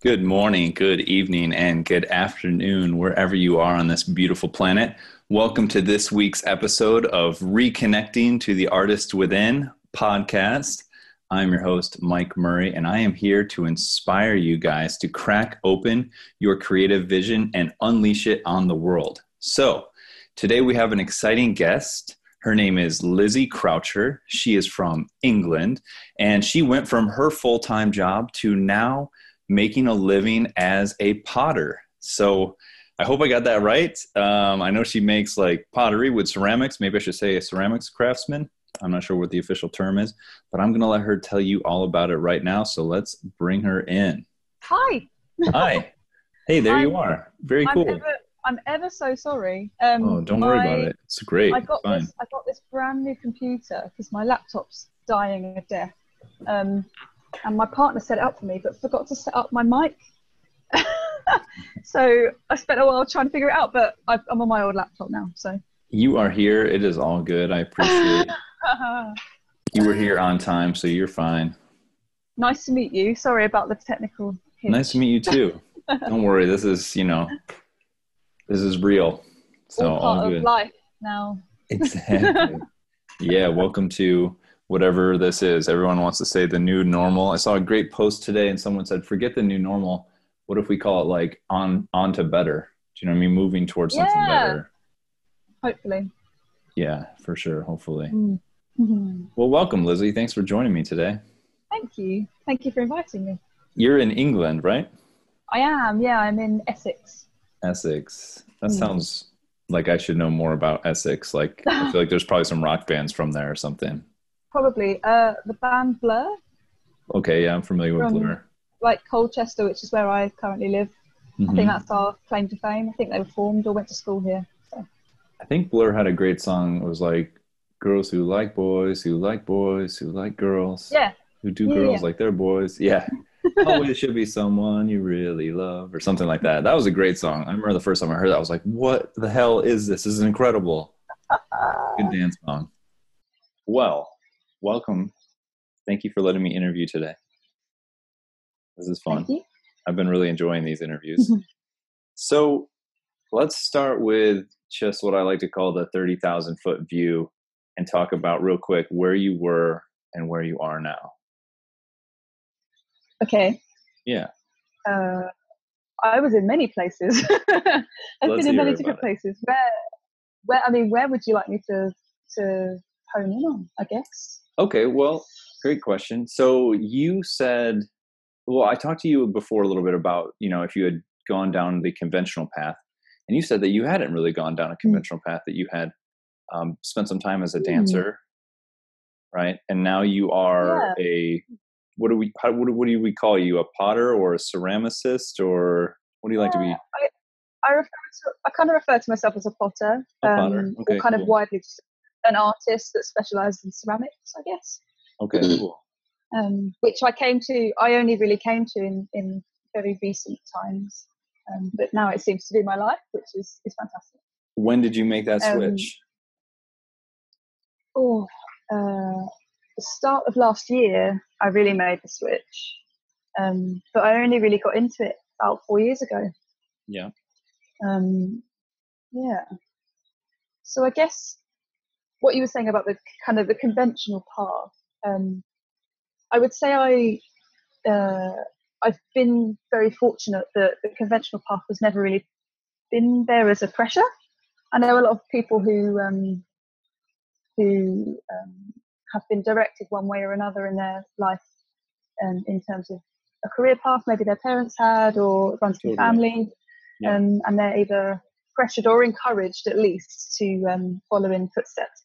Good morning, good evening, and good afternoon, wherever you are on this beautiful planet. Welcome to this week's episode of Reconnecting to the Artist Within podcast. I'm your host, Mike Murray, and I am here to inspire you guys to crack open your creative vision and unleash it on the world. So, today we have an exciting guest. Her name is Lizzie Croucher. She is from England, and she went from her full time job to now making a living as a potter. So I hope I got that right. Um, I know she makes like pottery with ceramics. Maybe I should say a ceramics craftsman. I'm not sure what the official term is, but I'm going to let her tell you all about it right now. So let's bring her in. Hi. Hi. Hey, there you are. Very I'm cool. Ever, I'm ever so sorry. Um, oh, don't worry about it. It's great. I got Fine. this. I got this brand new computer because my laptop's dying of death. Um, and my partner set it up for me, but forgot to set up my mic. so I spent a while trying to figure it out, but i am on my old laptop now. So You are here. It is all good. I appreciate you were here on time, so you're fine. nice to meet you. Sorry about the technical. hitch. Nice to meet you too. Don't worry. This is, you know, this is real. So All part all of life now. Exactly. yeah, welcome to whatever this is. Everyone wants to say the new normal. I saw a great post today and someone said, forget the new normal. What if we call it like on on to better? Do you know what I mean? Moving towards something Yeah. better. Hopefully. Yeah, for sure. Hopefully. Mm. Mhm. Well, welcome, Lizzie. Thanks for joining me today. Thank you. Thank you for inviting me. You're in England, right? I am. Yeah, I'm in Essex. Essex. That Mm. sounds like I should know more about Essex. Like I feel like there's probably some rock bands from there or something. Probably. Uh, the band Blur, Okay, yeah, I'm familiar with Blur. like Colchester, which is where I currently live. I Mhm. think that's our claim to fame. I think they were formed or went to school here. So. I think Blur had a great song. It was like girls who like boys, who like boys, who like girls, Yeah, who do Yeah, girls yeah. like their boys. Yeah. Always should be someone you really love or something like that. That was a great song. I remember the first time I heard that, I was like, what the hell is this? This is incredible. Good dance song. Well, welcome. Thank you for letting me interview today. This is fun. I've been really enjoying these interviews. so let's start with just what I like to call the 30,000 foot view and talk about real quick where you were and where you are now. Okay. Yeah. Uh, I was in many places. I've Let's been in many different it. places. Where, where? I mean, where would you like me to to hone in on? I guess. Okay, well, great question. So you said, well, I talked to you before a little bit about, you know, if you had gone down the conventional path, and you said that you hadn't really gone down a conventional path, that you had um, spent some time as a Hmm. dancer, right? And now you are a what do we how, what, do, what do we call you? A potter or a ceramicist or what do you like to be? Uh, I, I refer to, I kind of refer to myself as a potter, A potter, um, okay, or kind cool. of widely just an artist that specialises in ceramics, I guess. Okay, cool. um, which I came to, I only really came to in, in very recent times. Um, but now it seems to be my life, which is, is fantastic. When did you make that Um, switch? Oh, uh, the start of last year, I really made the switch. Um, but I only really got into it about four years ago. Yeah. Um, yeah. So I guess what you were saying about the kind of the conventional path, um, I would say I uh, I've been very fortunate that the conventional path has never really been there as a pressure. I know a lot of people who um, who um, have been directed one way or another in their life um, in terms of a career path, maybe their parents had, or runs Totally. family, Yeah. um, and they're either pressured or encouraged at least to um, follow in footsteps.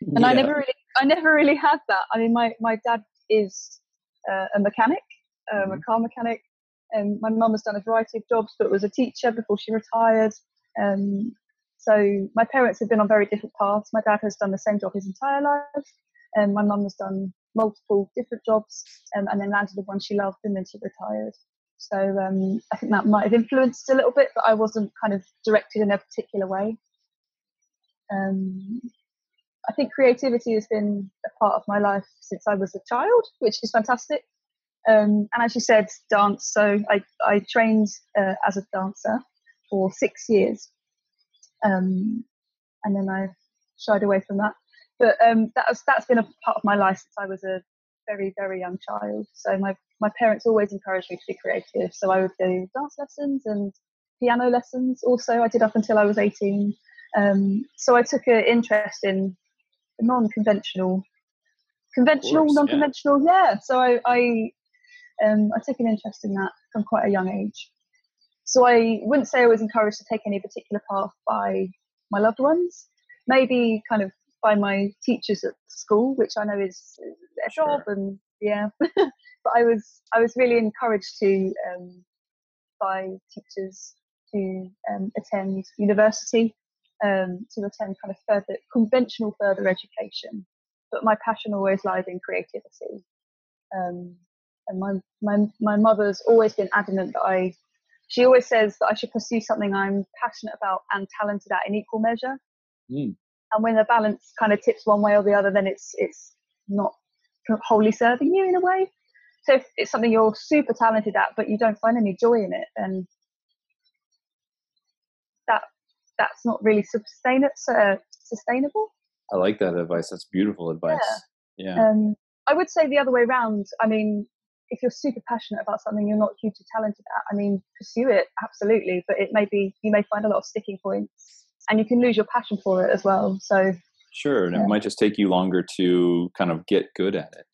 And I never really, I never really had that. I mean, my my dad is uh, a mechanic, um, a car mechanic, and my mum has done a variety of jobs, but was a teacher before she retired. Um, so my parents have been on very different paths. My dad has done the same job his entire life, and my mum has done multiple different jobs, um, and then landed the one she loved, and then she retired. So um, I think that might have influenced a little bit, but I wasn't kind of directed in a particular way. Um, I think creativity has been a part of my life since I was a child, which is fantastic. Um, and as you said, dance. So I, I trained uh, as a dancer for six years. Um, and then I shied away from that. But um, that was, that's been a part of my life since I was a very, very young child. So my, my parents always encouraged me to be creative. So I would do dance lessons and piano lessons also, I did up until I was 18. Um, so I took an interest in non-conventional, conventional, course, non-conventional. Yeah. yeah. So I, I, um, I took an interest in that from quite a young age. So I wouldn't say I was encouraged to take any particular path by my loved ones. Maybe kind of by my teachers at school, which I know is their sure. job, and yeah. but I was I was really encouraged to um, by teachers to um, attend university, um, to attend kind of further conventional further education. But my passion always lies in creativity. Um, and my, my, my mother's always been adamant that I, she always says that I should pursue something I'm passionate about and talented at in equal measure. Mm. And when the balance kind of tips one way or the other, then it's, it's not wholly serving you in a way. So if it's something you're super talented at, but you don't find any joy in it, then that that's not really sustain uh, sustainable. I like that advice. That's beautiful advice. Yeah. yeah. Um, I would say the other way around. I mean, if you're super passionate about something you're not hugely talented at, I mean, pursue it absolutely. But it may be you may find a lot of sticking points, and you can lose your passion for it as well. So sure, and yeah. it might just take you longer to kind of get good at it.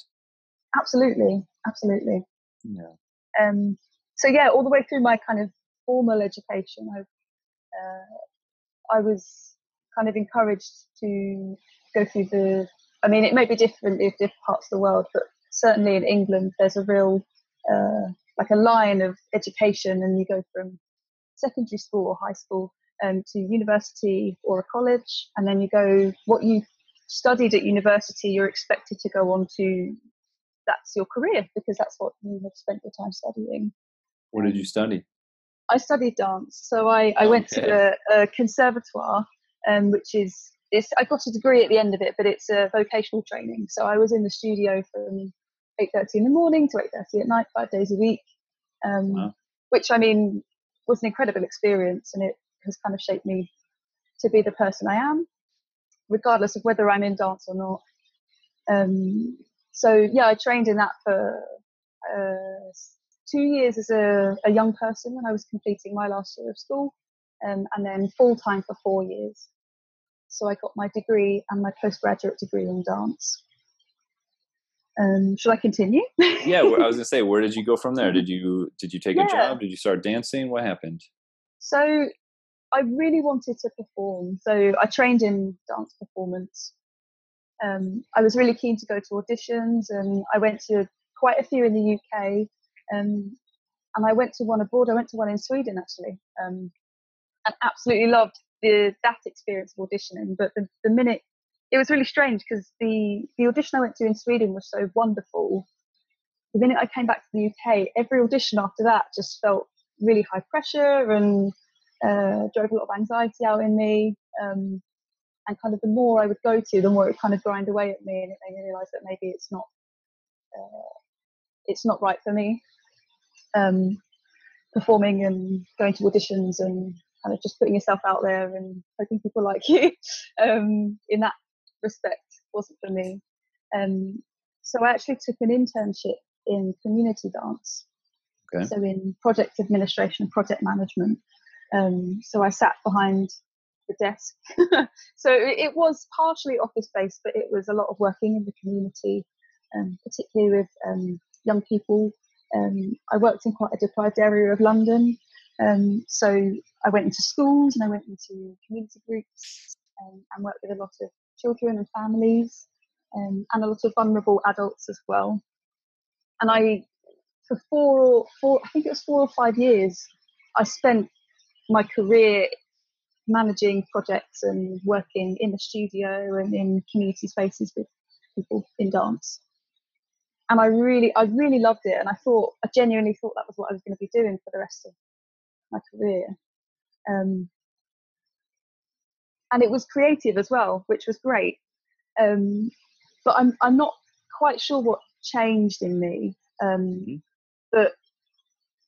Absolutely, absolutely. Yeah. Um. So yeah, all the way through my kind of formal education, I've uh, I was kind of encouraged to go through the. I mean, it may be different in different parts of the world, but certainly in England, there's a real uh, like a line of education, and you go from secondary school or high school um, to university or a college, and then you go what you studied at university. You're expected to go on to that's your career because that's what you have spent your time studying. What did you study? I studied dance, so I, I went to a, a conservatoire, um, which is it's, I got a degree at the end of it, but it's a vocational training. So I was in the studio from eight thirty in the morning to eight thirty at night, five days a week, um, wow. which I mean was an incredible experience, and it has kind of shaped me to be the person I am, regardless of whether I'm in dance or not. Um, so yeah, I trained in that for uh, two years as a, a young person when I was completing my last year of school, um, and then full time for four years. So I got my degree and my postgraduate degree in dance. Um, should I continue? yeah, I was gonna say, where did you go from there? Did you did you take yeah. a job? Did you start dancing? What happened? So I really wanted to perform, so I trained in dance performance. Um, I was really keen to go to auditions, and I went to quite a few in the UK. Um, and I went to one abroad. I went to one in Sweden actually, um, and absolutely loved the that experience of auditioning. But the, the minute it was really strange because the the audition I went to in Sweden was so wonderful. The minute I came back to the UK, every audition after that just felt really high pressure and uh, drove a lot of anxiety out in me. Um, and kind of the more I would go to, the more it kind of grind away at me, and it made me realise that maybe it's not uh, it's not right for me um, performing and going to auditions and kind of just putting yourself out there and hoping people like you um, in that respect wasn't for me. Um, so I actually took an internship in community dance. Okay. So in project administration and project management. Um, so I sat behind the desk. so it, it, was partially office based, but it was a lot of working in the community, um, particularly with um, young people um, I worked in quite a deprived area of London, um, so I went into schools and I went into community groups um, and worked with a lot of children and families um, and a lot of vulnerable adults as well. And I, for four or four, I think it was four or five years, I spent my career managing projects and working in the studio and in community spaces with people in dance and I really, I really loved it. And I thought, I genuinely thought that was what I was going to be doing for the rest of my career. Um, and it was creative as well, which was great. Um, but I'm, I'm not quite sure what changed in me. Um, mm-hmm. But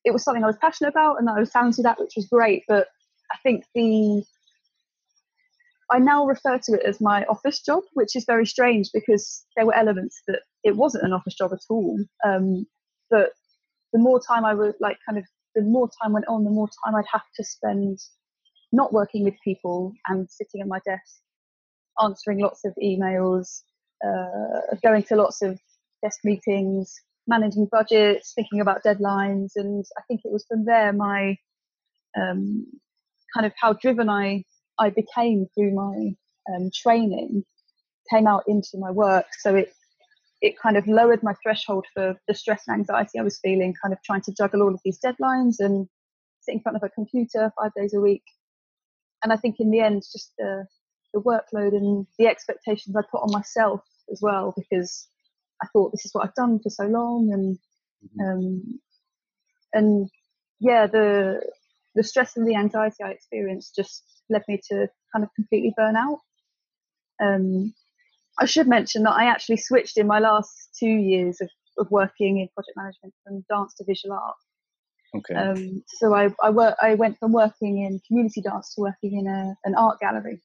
it was something I was passionate about and that I was talented at, which was great. But I think the I now refer to it as my office job, which is very strange because there were elements that it wasn't an office job at all. Um, but the more time I was like, kind of, the more time went on, the more time I'd have to spend not working with people and sitting at my desk, answering lots of emails, uh, going to lots of desk meetings, managing budgets, thinking about deadlines, and I think it was from there my um, kind of how driven I I became through my um, training came out into my work. So it it kind of lowered my threshold for the stress and anxiety I was feeling, kind of trying to juggle all of these deadlines and sit in front of a computer five days a week. And I think in the end, just the the workload and the expectations I put on myself as well, because I thought this is what I've done for so long, and mm-hmm. um, and yeah, the the stress and the anxiety I experienced just led me to kind of completely burn out. Um, I should mention that I actually switched in my last two years of, of working in project management from dance to visual art. Okay. Um, so I I, work, I went from working in community dance to working in a, an art gallery.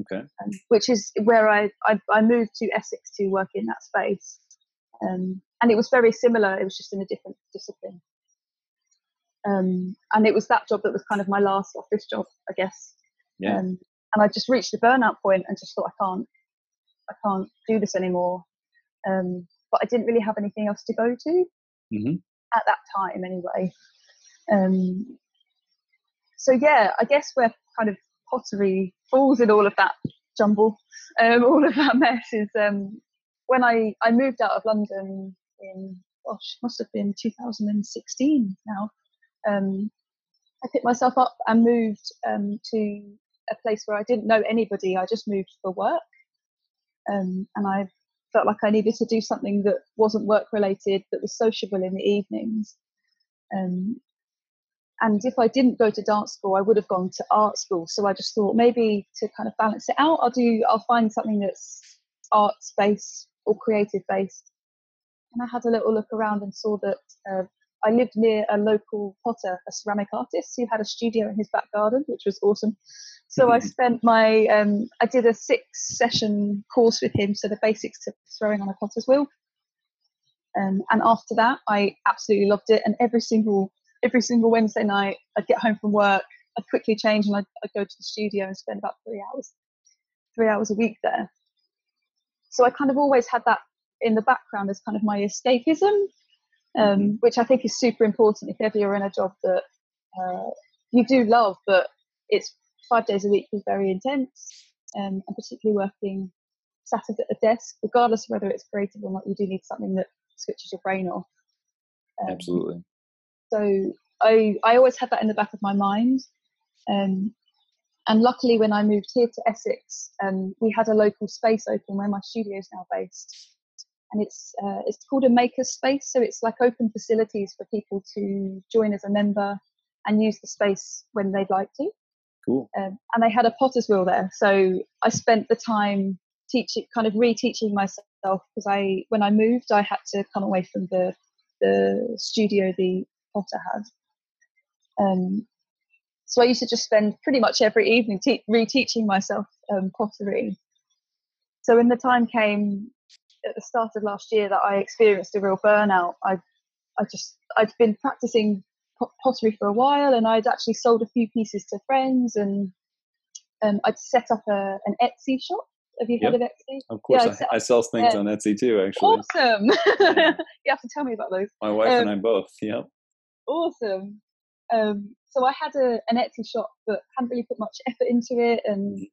Okay. Um, which is where I, I, I moved to Essex to work in that space, um, and it was very similar. It was just in a different discipline. Um, and it was that job that was kind of my last office job, I guess. Yeah. Um, and I just reached the burnout point and just thought I can't, I can't do this anymore. Um, but I didn't really have anything else to go to mm-hmm. at that time, anyway. Um, so yeah, I guess where kind of pottery falls in all of that jumble, um, all of that mess is um, when I I moved out of London in gosh must have been 2016 now um, I picked myself up and moved um, to a place where I didn't know anybody. I just moved for work, um, and I felt like I needed to do something that wasn't work related, that was sociable in the evenings. Um, and if I didn't go to dance school, I would have gone to art school. So I just thought maybe to kind of balance it out, I'll do, I'll find something that's arts based or creative based. And I had a little look around and saw that uh, I lived near a local potter, a ceramic artist who had a studio in his back garden, which was awesome. So I spent my, um, I did a six session course with him, so the basics to throwing on a potter's wheel. Um, and after that, I absolutely loved it. And every single every single Wednesday night, I'd get home from work, I'd quickly change, and I'd, I'd go to the studio and spend about three hours, three hours a week there. So I kind of always had that in the background as kind of my escapism um, mm-hmm. which I think is super important if ever you're in a job that uh, you do love, but it's five days a week is very intense, um, and particularly working sat at a desk, regardless of whether it's creative or not, you do need something that switches your brain off. Um, Absolutely. So I I always had that in the back of my mind. Um, and luckily, when I moved here to Essex, um, we had a local space open where my studio is now based and it's uh, it's called a maker space. So it's like open facilities for people to join as a member and use the space when they'd like to. Cool. Um, and they had a potter's wheel there, so I spent the time teaching, kind of reteaching myself because I when I moved, I had to come away from the the studio the potter had. Um, so I used to just spend pretty much every evening te- reteaching myself um, pottery. So when the time came at the start of last year that I experienced a real burnout. I, I just I'd been practicing pottery for a while, and I'd actually sold a few pieces to friends, and um, I'd set up a, an Etsy shop. Have you heard yep. of Etsy? Of course, yeah, I, I, sell things yeah. on Etsy too. Actually, awesome. you have to tell me about those. My wife um, and I both. Yeah. Awesome. Um, so I had a, an Etsy shop, but hadn't really put much effort into it, and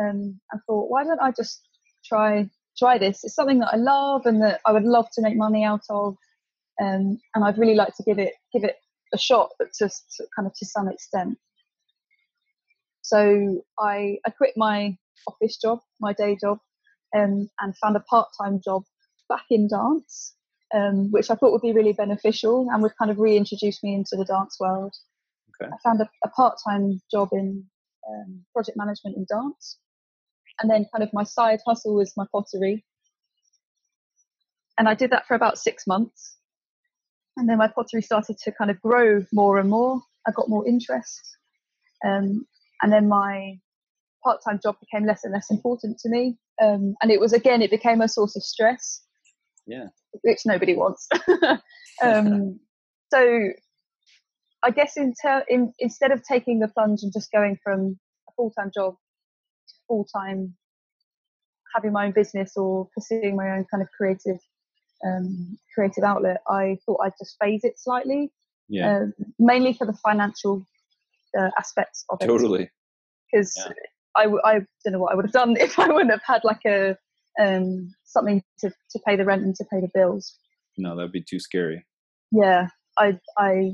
um, I thought, why don't I just try try this. It's something that I love and that I would love to make money out of, um, and I'd really like to give it give it a shot, but just kind of to some extent. So I I quit my office job, my day job, um, and found a part time job back in dance, um, which I thought would be really beneficial and would kind of reintroduce me into the dance world. Okay. I found a, a part time job in um, project management in dance and then kind of my side hustle was my pottery and i did that for about six months and then my pottery started to kind of grow more and more. I got more interest, um, and then my part-time job became less and less important to me. Um, and it was again, it became a source of stress. Yeah, which nobody wants. um, so, I guess in, ter- in instead of taking the plunge and just going from a full-time job to full-time having my own business or pursuing my own kind of creative um, creative outlet, I thought I'd just phase it slightly. Yeah. Um, mainly for the financial uh, aspects of it. Totally. Because Yeah. I, w- I don't know what I would have done if I wouldn't have had like a um, something to, to pay the rent and to pay the bills. No, that'd be too scary. Yeah, I I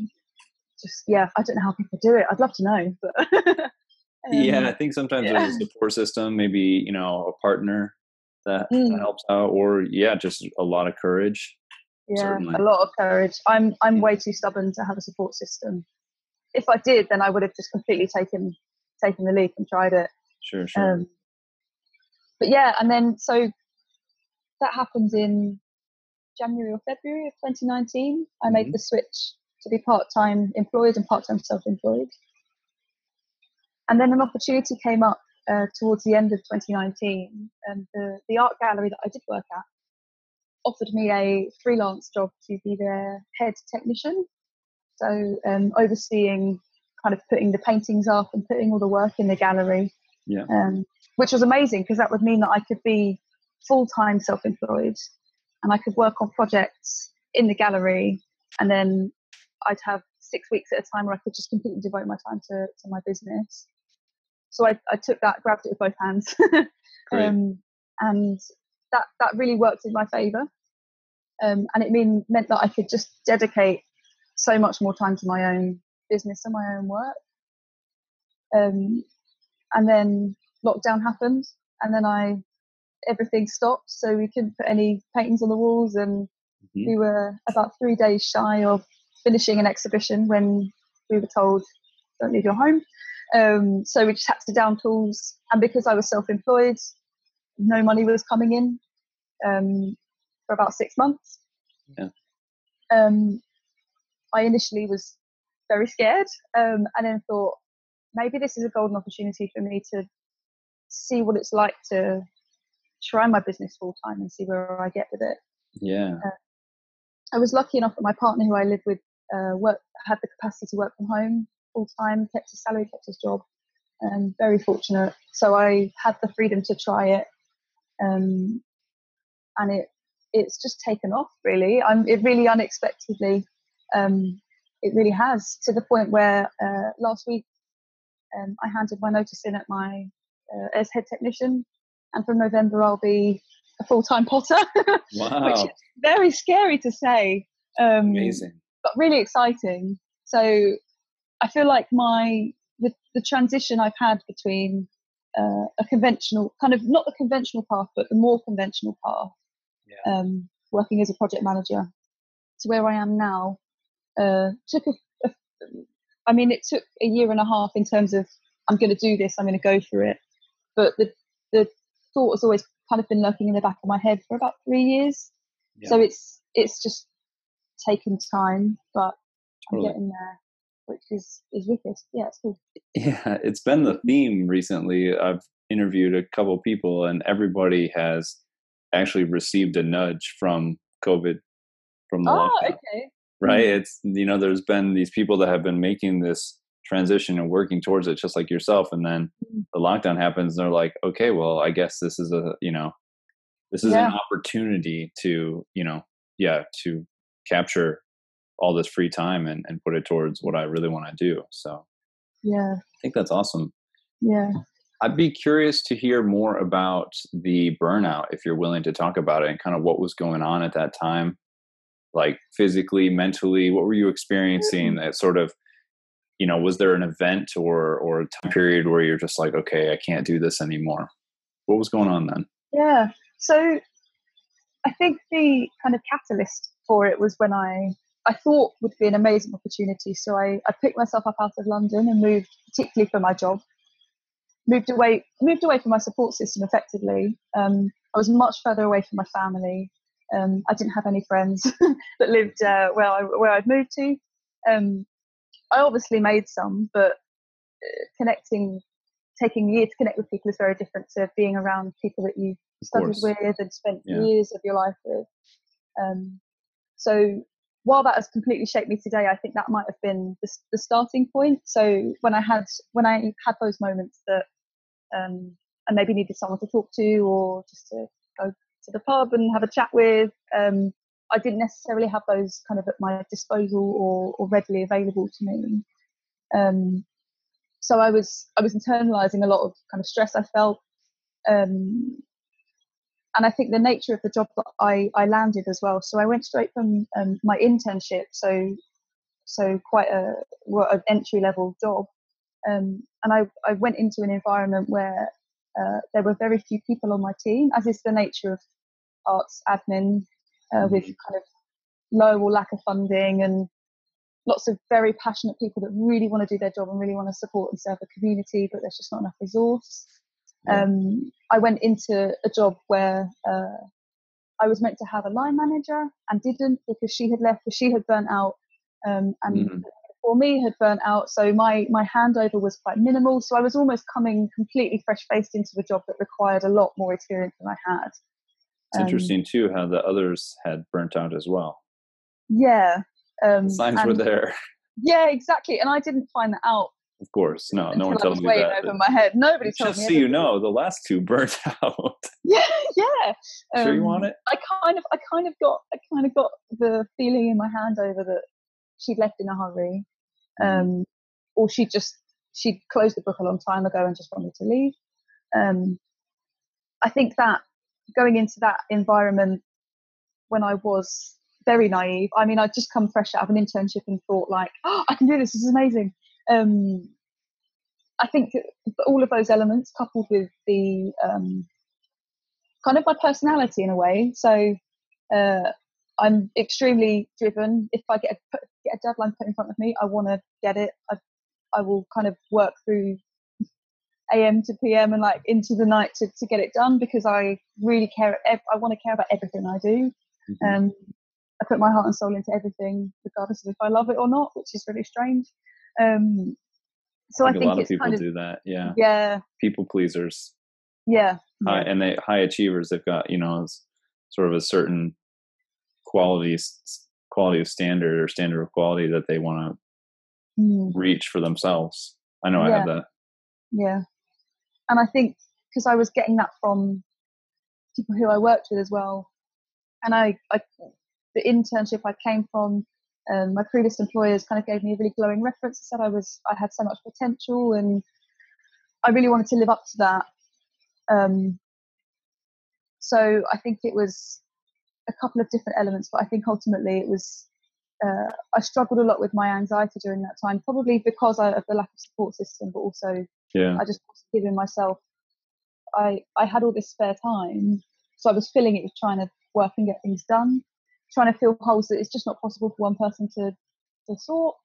just yeah I don't know how people do it. I'd love to know, but um, yeah, I think sometimes yeah. there's a support system, maybe you know a partner that, that Mm. helps out, or yeah, just a lot of courage. yeah, certainly. a lot of courage. I'm I'm way too stubborn to have a support system. If I did, then I would have just completely taken taken the leap and tried it. Sure, sure. Um, but yeah, and then so that happened in January or February of 2019. I made Mhm. the switch to be part time employed and part time self employed. And then an opportunity came up uh, towards the end of 2019, and the, the art gallery that I did work at offered me a freelance job to be their head technician. So, um, overseeing kind of putting the paintings up and putting all the work in the gallery yeah, um, which was amazing because that would mean that I could be full time self employed and I could work on projects in the gallery and then I'd have six weeks at a time where I could just completely devote my time to, to my business. So I, I took that, grabbed it with both hands. um, and that, that really worked in my favour. Um, and it mean, meant that I could just dedicate so much more time to my own business and my own work. Um, and then lockdown happened, and then I everything stopped, so we couldn't put any paintings on the walls, and Mhm. we were about three days shy of finishing an exhibition when we were told, "Don't leave your home." Um, so we just had to down tools, and because I was self-employed, no money was coming in um, for about six months. Yeah. Um, I initially was very scared, um, and then thought maybe this is a golden opportunity for me to see what it's like to try my business full time and see where I get with it. yeah, I was lucky enough that my partner, who I lived with, uh, work had the capacity to work from home full time, kept his salary, kept his job. Um, very fortunate. So I had the freedom to try it, um, and it it's just taken off. Really, I'm it really unexpectedly. Um, it really has to the point where uh, last week um, I handed my notice in at my uh, as head technician, and from November I'll be a full time potter. wow, which is very scary to say, um, amazing. but really exciting. So I feel like my the, the transition I've had between uh, a conventional kind of not the conventional path, but the more conventional path, Yeah. um, working as a project manager, to where I am now, uh, took a, a. I mean, it took a year and a half in terms of I'm going to do this, I'm going to go for it, but the the thought has always kind of been lurking in the back of my head for about three years. So it's it's just taken time, but Totally. I'm getting there, which is is wicked. Yeah, it's cool. Yeah, it's been the theme recently. I've interviewed a couple people, and everybody has actually received a nudge from COVID, from the Oh, lockdown. okay. Right? It's you know, there's been these people that have been making this transition and working towards it, just like yourself, and then Mm. the lockdown happens, and they're like, okay, well, I guess this is a you know, this is Yeah. an opportunity to you know, yeah, to capture all this free time and, and put it towards what I really want to do. So Yeah, I think that's awesome. yeah. I'd be curious to hear more about the burnout if you're willing to talk about it and kind of what was going on at that time, like physically, mentally. What were you experiencing? Mm. That sort of, you know, was there an event or or a time period where you're just like, okay, I can't do this anymore? What was going on then? Yeah. So I think the kind of catalyst for it was when I I thought would be an amazing opportunity. So I, I picked myself up out of London and moved, particularly for my job. Moved away moved away from my support system effectively. Um, I was much further away from my family. Um, I didn't have any friends that lived uh, where I, where I'd moved to. Um, I obviously made some, but uh, connecting, taking a year to connect with people is very different to being around people that you studied with and spent yeah. years of your life with. Um, so while that has completely shaped me today, I think that might have been the, the starting point. So when I had when I had those moments that um, I maybe needed someone to talk to or just to go to the pub and have a chat with, um, I didn't necessarily have those kind of at my disposal or, or readily available to me. Um, so I was I was internalizing a lot of kind of stress I felt, um, and I think the nature of the job that I, I landed as well. So I went straight from um, my internship, so so quite a well, an entry level job, um, and I, I went into an environment where uh, there were very few people on my team, as is the nature of arts admin, uh, with mm-hmm. kind of low or lack of funding and lots of very passionate people that really want to do their job and really want to support and serve the community, but there's just not enough resource. Um, I went into a job where uh, I was meant to have a line manager and didn't because she had left because she had burnt out um, and mm-hmm. before me had burnt out. So my, my handover was quite minimal. So I was almost coming completely fresh faced into a job that required a lot more experience than I had. It's um, interesting too how the others had burnt out as well. Yeah. Um, signs were there. Yeah, exactly. And I didn't find that out of course, no, no one told me that. over my head. Nobody told just me. Just so you know, the last two burnt out. Yeah, yeah. Um, sure, you want it? I kind of, I kind of got, I kind of got the feeling in my hand over that she'd left in a hurry, mm-hmm. um, or she just she'd closed the book a long time ago and just wanted to leave. Um, I think that going into that environment when I was very naive. I mean, I'd just come fresh out of an internship and thought like, oh, I can do this. This is amazing um, I think all of those elements coupled with the um, kind of my personality in a way. So uh, I'm extremely driven. If I get a, get a deadline put in front of me, I want to get it. I, I will kind of work through AM to PM and like into the night to, to get it done because I really care. I want to care about everything I do. Mm-hmm. Um, I put my heart and soul into everything, regardless of if I love it or not, which is really strange. Um, so I, I think, a lot of people kind of, do that. Yeah. Yeah. People pleasers. Yeah. And they high achievers. They've got you know sort of a certain quality quality of standard or standard of quality that they want to mm. reach for themselves. I know yeah. I have that. Yeah. And I think because I was getting that from people who I worked with as well, and I, I the internship I came from um, my previous employers kind of gave me a really glowing reference. And said I was I had so much potential, and I really wanted to live up to that. Um, so I think it was a couple of different elements, but I think ultimately it was uh, I struggled a lot with my anxiety during that time, probably because I, of the lack of support system, but also yeah. I just was giving myself. I I had all this spare time, so I was filling it with trying to work and get things done trying to fill holes that it's just not possible for one person to to sort.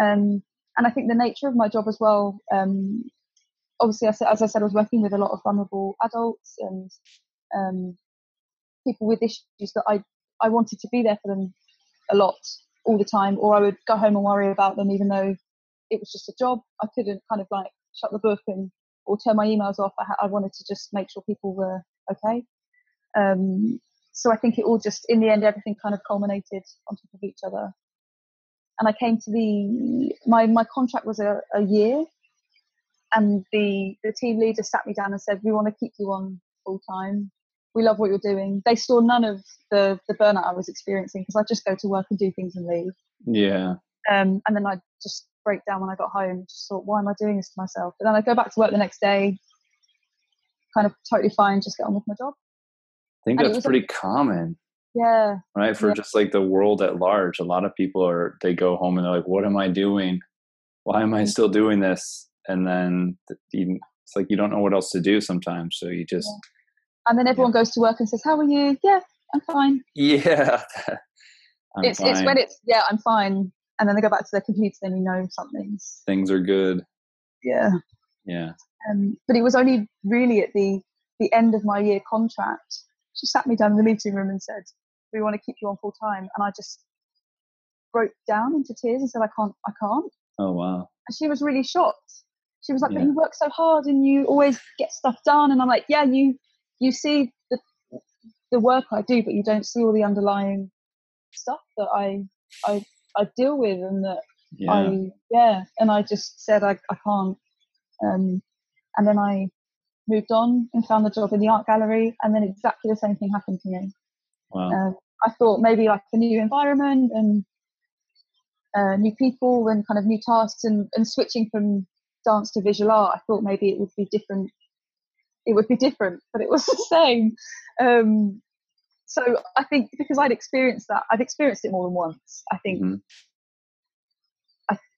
Um, and I think the nature of my job as well. Um, obviously, as I said, I was working with a lot of vulnerable adults and um, people with issues that I I wanted to be there for them a lot all the time, or I would go home and worry about them, even though it was just a job. I couldn't kind of like shut the book and or turn my emails off. I, I wanted to just make sure people were okay. Um, so I think it all just, in the end, everything kind of culminated on top of each other. And I came to the, my, my contract was a, a year and the, the team leader sat me down and said, we want to keep you on full time. We love what you're doing. They saw none of the, the burnout I was experiencing because I just go to work and do things and leave. Yeah. Um, and then I just break down when I got home. Just thought, why am I doing this to myself? But then I go back to work the next day, kind of totally fine, just get on with my job. I think that's pretty common. Yeah. Right. For yeah. just like the world at large, a lot of people are, they go home and they're like, what am I doing? Why am I mm. still doing this? And then it's like you don't know what else to do sometimes. So you just. Yeah. And then everyone yeah. goes to work and says, how are you? Yeah, I'm fine. Yeah. I'm it's, fine. it's when it's, yeah, I'm fine. And then they go back to their computer and you know something's. Things are good. Yeah. Yeah. Um, but it was only really at the the end of my year contract she sat me down in the meeting room and said, we want to keep you on full time. And I just broke down into tears and said, I can't, I can't. Oh, wow. And she was really shocked. She was like, Yeah. but you work so hard and you always get stuff done. And I'm like, yeah, you, you see the, the work I do, but you don't see all the underlying stuff that I, I, I deal with and that Yeah. I yeah, and I just said I, I can't. Um, and then I moved on and found a job in the art gallery, and then exactly the same thing happened to me. wow. Um, I thought maybe like a new environment and uh, new people and kind of new tasks, and, and switching from dance to visual art. I thought maybe it would be different. It would be different, but it was the same. Um, so I think because I'd experienced that, I've experienced it more than once. I think Mhm.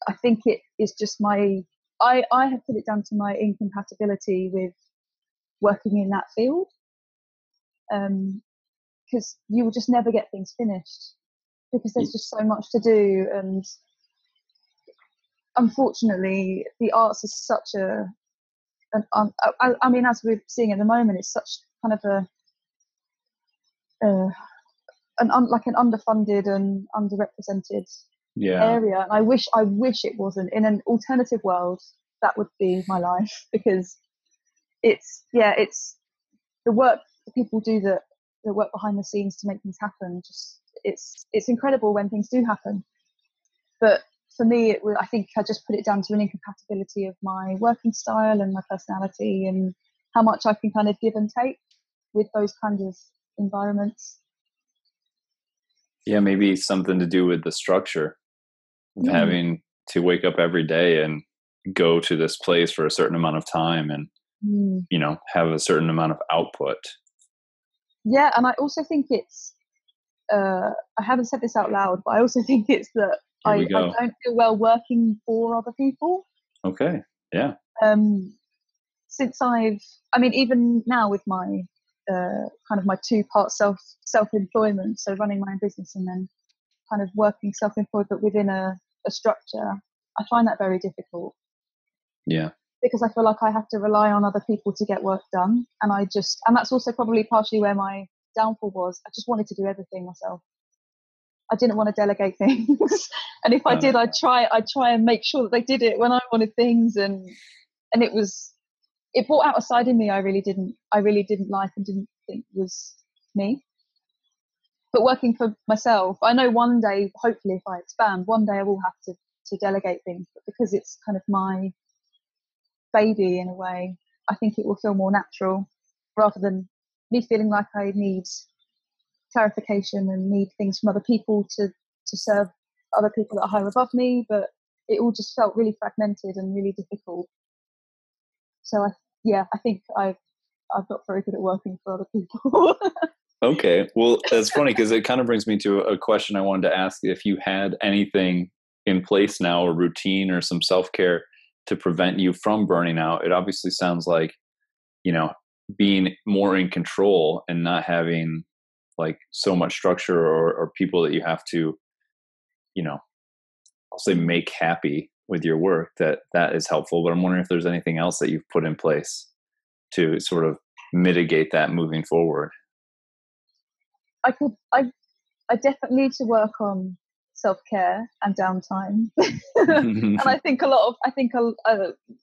I think it is just my I I have put it down to my incompatibility with working in that field because you will just never get things finished because there's just so much to do and unfortunately the arts is such a an um, I, I mean as we're seeing at the moment it's such kind of a uh, an un, like an underfunded and underrepresented Yeah. area and i wish i wish it wasn't in an alternative world that would be my life because it's yeah it's the work that people do that the work behind the scenes to make things happen just it's it's incredible when things do happen but for me it was, i think i just put it down to an incompatibility of my working style and my personality and how much i can kind of give and take with those kind of environments Yeah, maybe something to do with the structure of Mm. having to wake up every day and go to this place for a certain amount of time and, Mm. you know, have a certain amount of output. Yeah, and I also think it's. Uh, I haven't said this out loud, but I also think it's that I, I don't feel well working for other people. Okay. Yeah. Um, since I've, I mean, even now with my uh, kind of my two part self self employment, so running my own business and then kind of working self employed, but within a, a structure, I find that very difficult Yeah. Because I feel like I have to rely on other people to get work done. And I just, and that's also probably partially where my downfall was. I just wanted to do everything myself. I didn't want to delegate things. and if I did, I'd try, I'd try and make sure that they did it when I wanted things. And, and it was, it brought out a side in me I really didn't, I really didn't like and didn't think was me. But working for myself, I know one day, hopefully if I expand, one day I will have to, to delegate things, but because it's kind of my, baby in a way, I think it will feel more natural rather than me feeling like I need clarification and need things from other people to, to serve other people that are higher above me. But it all just felt really fragmented and really difficult. So I, yeah, I think I've, I've got very good at working for other people. Okay. Well, that's funny because it kind of brings me to a question I wanted to ask if you had anything in place now, a routine or some self care to prevent you from burning out. It obviously sounds like, you know, being more in control and not having like so much structure or, or people that you have to, you know, I'll say make happy with your work that that is helpful. But I'm wondering if there's anything else that you've put in place to sort of mitigate that moving forward. I could, I, I definitely need to work on self care and downtime. and I think a lot of I think a, a,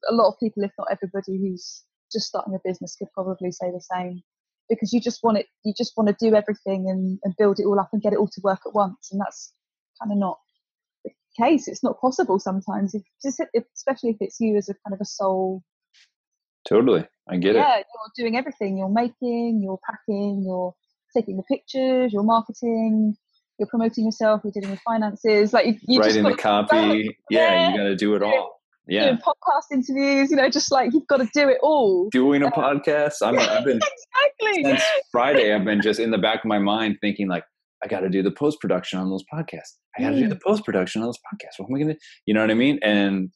a lot of people, if not everybody, who's just starting a business could probably say the same because you just want it you just want to do everything and, and build it all up and get it all to work at once and that's kind of not the case it's not possible sometimes if, especially if it's you as a kind of a sole totally. I get it. yeah you're doing everything you're making you're packing you're taking the pictures you're marketing you're promoting yourself you're dealing with finances like you, you just writing the copy. Yeah, you got to do it all. Yeah, doing podcast interviews, you know, just like you've got to do it all. doing a podcast. I'm, I've been exactly. since Friday. I've been just in the back of my mind thinking like, I got to do the post production on those podcasts. I got to do Mm. the post production on those podcasts. What am I gonna? You know what I mean? And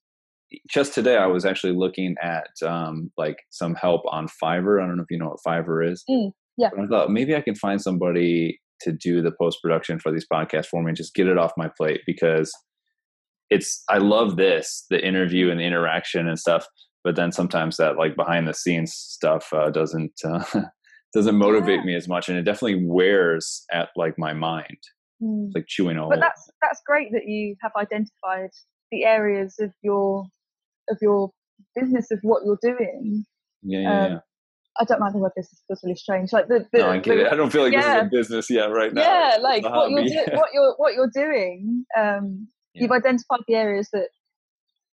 just today, I was actually looking at um, like some help on Fiverr. I don't know if you know what Fiverr is. Mm, yeah. But I thought maybe I can find somebody to do the post production for these podcasts for me and just get it off my plate because it's I love this the interview and the interaction and stuff, but then sometimes that like behind the scenes stuff uh, doesn't uh, doesn't motivate Yeah. me as much and it definitely wears at like my mind Mm. Like chewing a But that's that's great that you have identified the areas of your of your business of what you're doing. yeah yeah, um, yeah. I don't like the word business; feels really strange. Like the, the no i get the- it i don't feel like this is a business yet right now yeah, like what you're do- what you're what you're doing. Um, Yeah. You've identified the areas that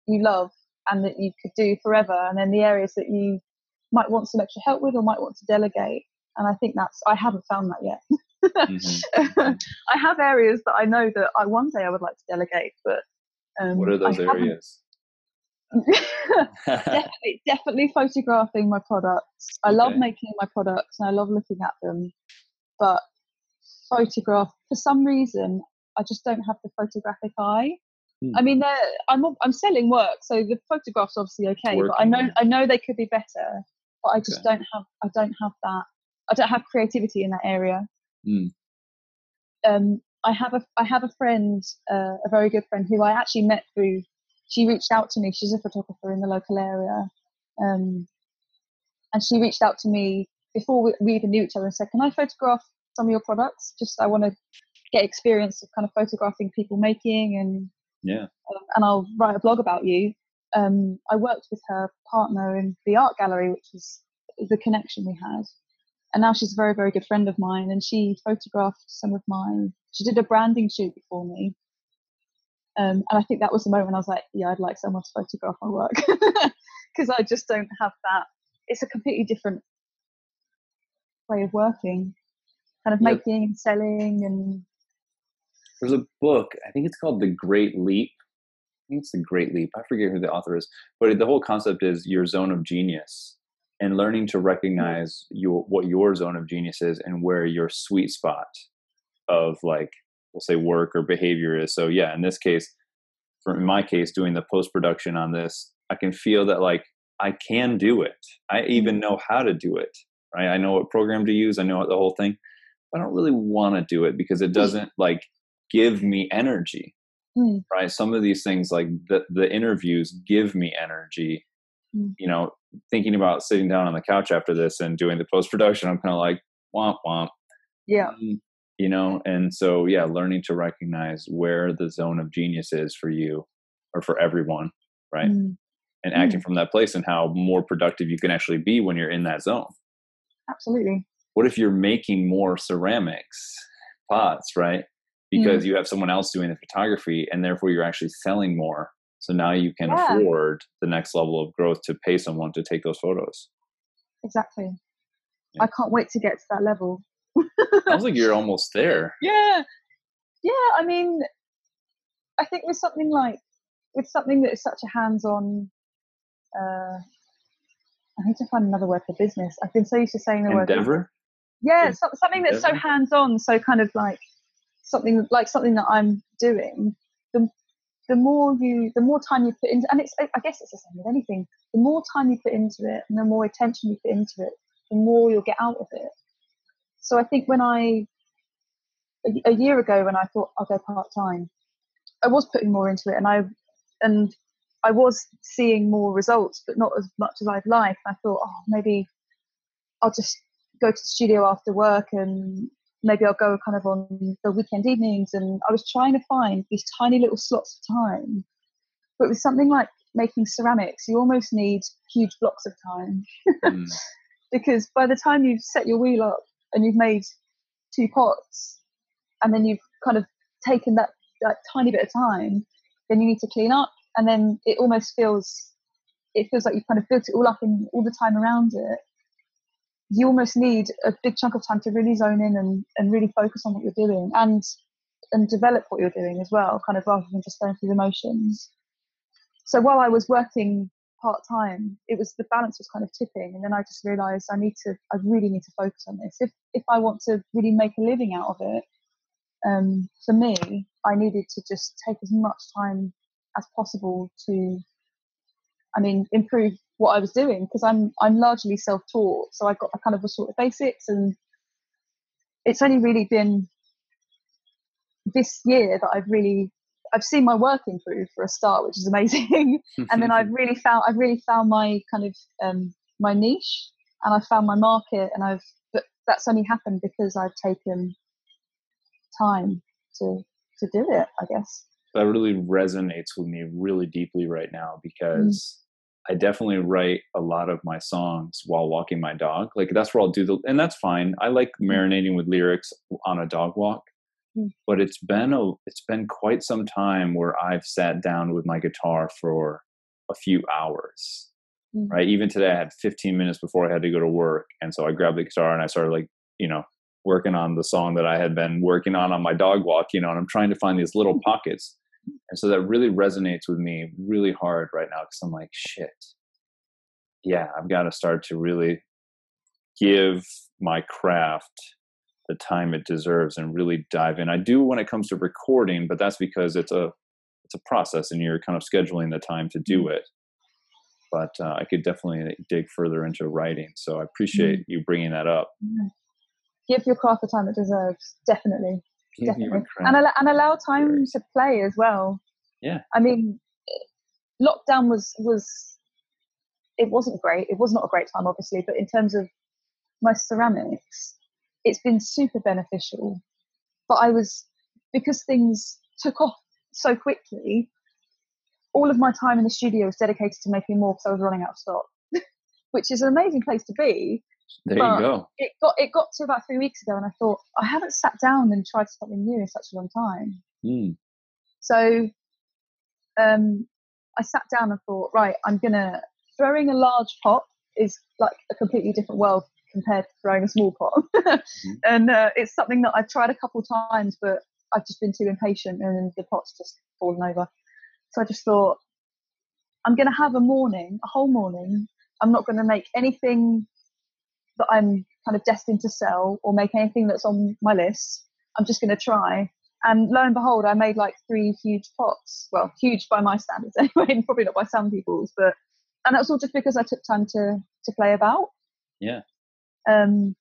you love and that you could do forever, and then the areas that you might want some extra help with or might want to delegate. And I think that's I haven't found that yet. Mhm. I have areas that I know that I one day I would like to delegate, but um, what are those I areas definitely, definitely photographing my products. I love making my products and I love looking at them, but photograph for some reason I just don't have the photographic eye. Hmm. I mean, I'm I'm selling work, so the photographs obviously okay, but I know. I know they could be better, but I just Okay. don't have I don't have that I don't have creativity in that area. Hmm. Um, I have a I have a friend, uh, a very good friend who I actually met through. She reached out to me. She's a photographer in the local area, um, and she reached out to me before we, we even knew each other and said, "Can I photograph some of your products? Just I want to get experience of kind of photographing people making, and yeah um, and I'll write a blog about you." Um, I worked with her partner in the art gallery, which was the connection we had and now she's a very very good friend of mine and she photographed some of my she did a branding shoot for me um, and i think that was the moment i was like yeah i'd like someone to photograph my work because i just don't have that it's a completely different way of working kind of Yep. making and selling and there's a book i think it's called the great leap i think it's the great leap i forget who the author is but the whole concept is your zone of genius and learning to recognize your what your zone of genius is and where your sweet spot of like we'll say work or behavior is. So yeah in this case for in my case doing the post production on this i can feel that like i can do it. I even know how to do it right? I know what program to use i know what the whole thing i don't really want to do it because it doesn't like give me energy Mm. right? Some of these things like the the interviews give me energy Mm. you know thinking about sitting down on the couch after this and doing the post production i'm kind of like womp womp. Yeah. Mm, you know and so yeah learning to recognize where the zone of genius is for you or for everyone right? Mm, and acting from that place and how more productive you can actually be when you're in that zone. Absolutely. What if you're making more ceramics pots right? Because you have someone else doing the photography and therefore you're actually selling more so now you can Yeah. afford the next level of growth to pay someone to take those photos. Exactly. Yeah. i can't wait to get to that level sounds like you're almost there. Yeah. Yeah i mean i think with something like with something that is such a hands-on uh i need to find another word for business. I've been so used to saying the word endeavor? Yeah En- so, something that's so hands-on so kind of like something like something that i'm doing the the more you the more time you put into and it's i I guess it's the same with anything. The more time you put into it and the more attention you put into it the more you'll get out of it so i think when i a, a year ago when i thought i'll go part-time i was putting more into it and i and i was seeing more results but not as much as i'd like i thought oh maybe i'll just go to the studio after work and maybe I'll go kind of on the weekend evenings. And I was trying to find these tiny little slots of time. But with something like making ceramics, you almost need huge blocks of time Mm, because by the time you've set your wheel up and you've made two pots and then you've kind of taken that, that tiny bit of time, then you need to clean up. And then it almost feels, it feels like you've kind of built it all up in all the time around it you almost need a big chunk of time to really zone in and, and really focus on what you're doing and and develop what you're doing as well, kind of rather than just going through the motions. So while I was working part time, it was the balance was kind of tipping, and then I just realised I need to, I really need to focus on this. If if I want to really make a living out of it, um, for me, I needed to just take as much time as possible to, I mean, improve what I was doing because I'm I'm largely self-taught, so I got I kind of was sort of basics, and it's only really been this year that I've really I've seen my work improve for a start, which is amazing. and then I've really found I've really found my kind of um, my niche, and I've found my market, and I've but that's only happened because I've taken time to to do it. I guess that really resonates with me really deeply right now because mm. I definitely write a lot of my songs while walking my dog. Like that's where I'll do the, and that's fine. I like mm. marinating with lyrics on a dog walk. Mm. But it's been a it's been quite some time where I've sat down with my guitar for a few hours. Mm. Right. Even today I had 15 minutes before I had to go to work. And so I grabbed the guitar and I started like, you know, working on the song that I had been working on on my dog walk, you know, and I'm trying to find these little mm. pockets. And so that really resonates with me really hard right now because I'm like, shit. Yeah, I've got to start to really give my craft the time it deserves and really dive in. I do when it comes to recording, but that's because it's a it's a process and you're kind of scheduling the time to do mm. it. But uh, I could definitely dig further into writing. So I appreciate mm. you bringing that up. Give your craft the time it deserves. Definitely, Give definitely, and and allow time to play as well. Yeah, I mean, lockdown was was it wasn't great. It was not a great time, obviously, but in terms of my ceramics, it's been super beneficial. But I was because things took off so quickly. All of my time in the studio was dedicated to making more because I was running out of stock, which is an amazing place to be. There but you go. It got it got to about three weeks ago, and I thought I haven't sat down and tried something new in such a long time. Mm. So, um, I sat down and thought, right, I'm gonna throwing a large pot is like a completely different world compared to throwing a small pot. mm-hmm. And uh, it's something that I've tried a couple times, but I've just been too impatient and the pot's just fallen over. So I just thought, I'm going to have a morning, a whole morning. I'm not going to make anything that I'm kind of destined to sell or make anything that's on my list. I'm just going to try. And lo and behold, I made like three huge pots. Well, huge by my standards anyway, probably not by some people's, but and that was all just because I took time to to play about. Yeah. Um,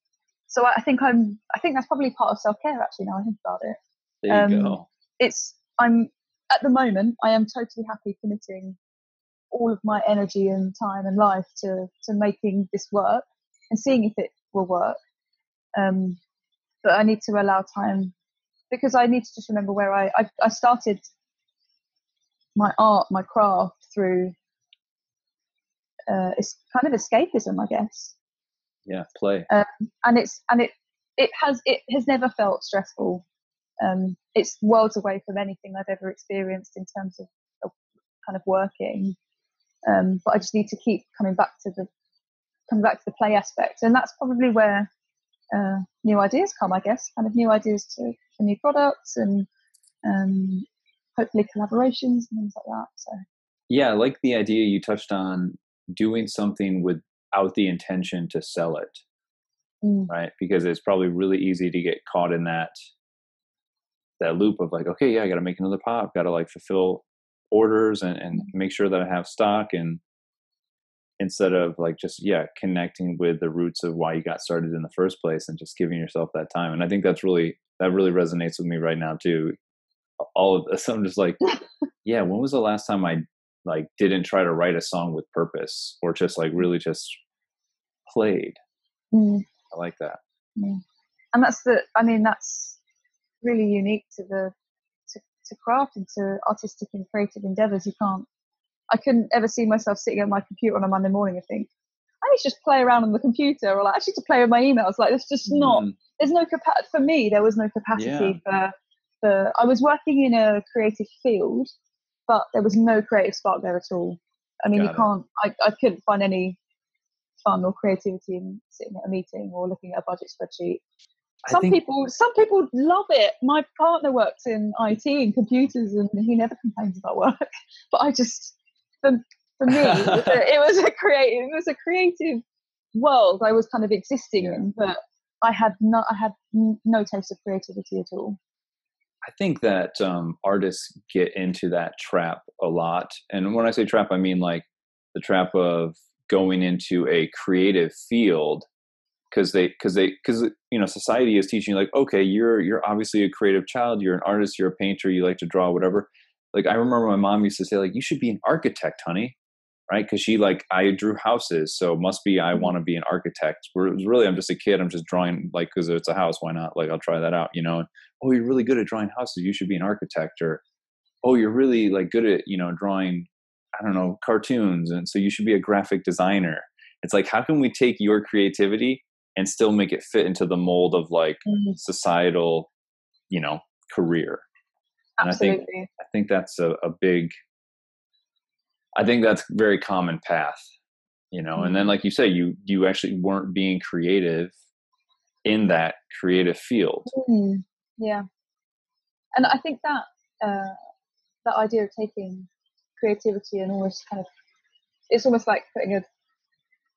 so I think I'm. I think that's probably part of self care. Actually, now I think about it. There you um, go. It's. I'm at the moment. I am totally happy committing all of my energy and time and life to to making this work and seeing if it will work. Um, but I need to allow time because I need to just remember where I I, I started my art, my craft through. Uh, it's kind of escapism, I guess yeah play. Um, and it's and it it has it has never felt stressful. Um, it's worlds away from anything i've ever experienced in terms of, of kind of working. Um, but i just need to keep coming back to the coming back to the play aspect. And that's probably where uh, new ideas come i guess. Kind of new ideas to for new products and um, hopefully collaborations and things like that so. Yeah i like the idea you touched on doing something with out the intention to sell it mm. right? Because it's probably really easy to get caught in that that loop of like okay yeah i gotta make another pop gotta like fulfill orders and, and make sure that i have stock and instead of like just yeah connecting with the roots of why you got started in the first place and just giving yourself that time and i think that's really that really resonates with me right now too. All of this i'm just like yeah when was the last time i like didn't try to write a song with purpose or just like really just played. Mm. I like that. Mm. And that's the, I mean, that's really unique to the, to, to craft and to artistic and creative endeavors. You can't, I couldn't ever see myself sitting at my computer on a Monday morning and think, I need to just play around on the computer or like actually to play with my emails. Like it's just not, mm. there's no capacity, for me, there was no capacity yeah. for, for, I was working in a creative field but there was no creative spark there at all. I mean, Got you can't. I, I couldn't find any fun or creativity in sitting at a meeting or looking at a budget spreadsheet. Some think... people, some people love it. My partner works in IT and computers, and he never complains about work. But I just, for, for me, it was, a, it was a creative, it was a creative world I was kind of existing yeah. in, but I had no, I had no taste of creativity at all. I think that um, artists get into that trap a lot. And when I say trap, I mean like the trap of going into a creative field because they because they because you know society is teaching you like okay you're you're obviously a creative child you're an artist you're a painter you like to draw whatever like i remember my mom used to say like you should be an architect honey right? Because she like I drew houses, so must be I Mm-hmm. want to be an architect. Where it was really I'm just a kid. I'm just drawing like because it's a house. Why not? Like I'll try that out, you know. Oh, you're really good at drawing houses. You should be an architect. Or oh, you're really like good at you know drawing. I don't know cartoons, and so you should be a graphic designer. It's like how can we take your creativity and still make it fit into the mold of like Mhm. societal, you know, career. And I think- Absolutely. I think that's a, a big I think that's very common path, you know. And then like you say, you you actually weren't being creative in that creative field. Mm, yeah, and I think that uh, that idea of taking creativity and almost kind of it's almost like putting a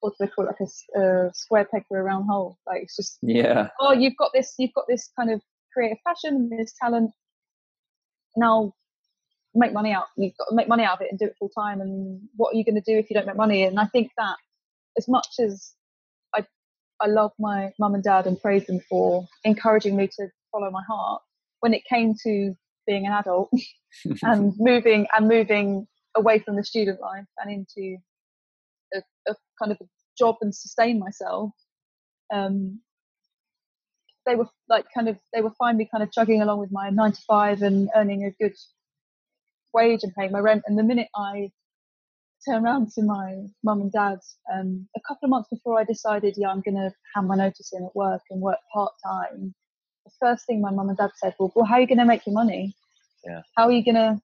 what do they call it, like a, square peg through a round hole. Like it's just Yeah. oh, you've got this, you've got this kind of creative passion, this talent. Now make money out. You've got to make money out of it and do it full time. And what are you going to do if you don't make money? And I think that as much as I I love my mum and dad and praise them for encouraging me to follow my heart, when it came to being an adult and moving and moving away from the student life and into a, a kind of a job and sustain myself, um, they were like kind of they were me kind of chugging along with my nine to five and earning a good wage and paying my rent. And the minute I turned around to my mum and dad, um, a couple of months before I decided, yeah, I'm going to hand my notice in at work and work part time. The first thing my mum and dad said, well, well, how are you going to make your money? Yeah. How are you going to,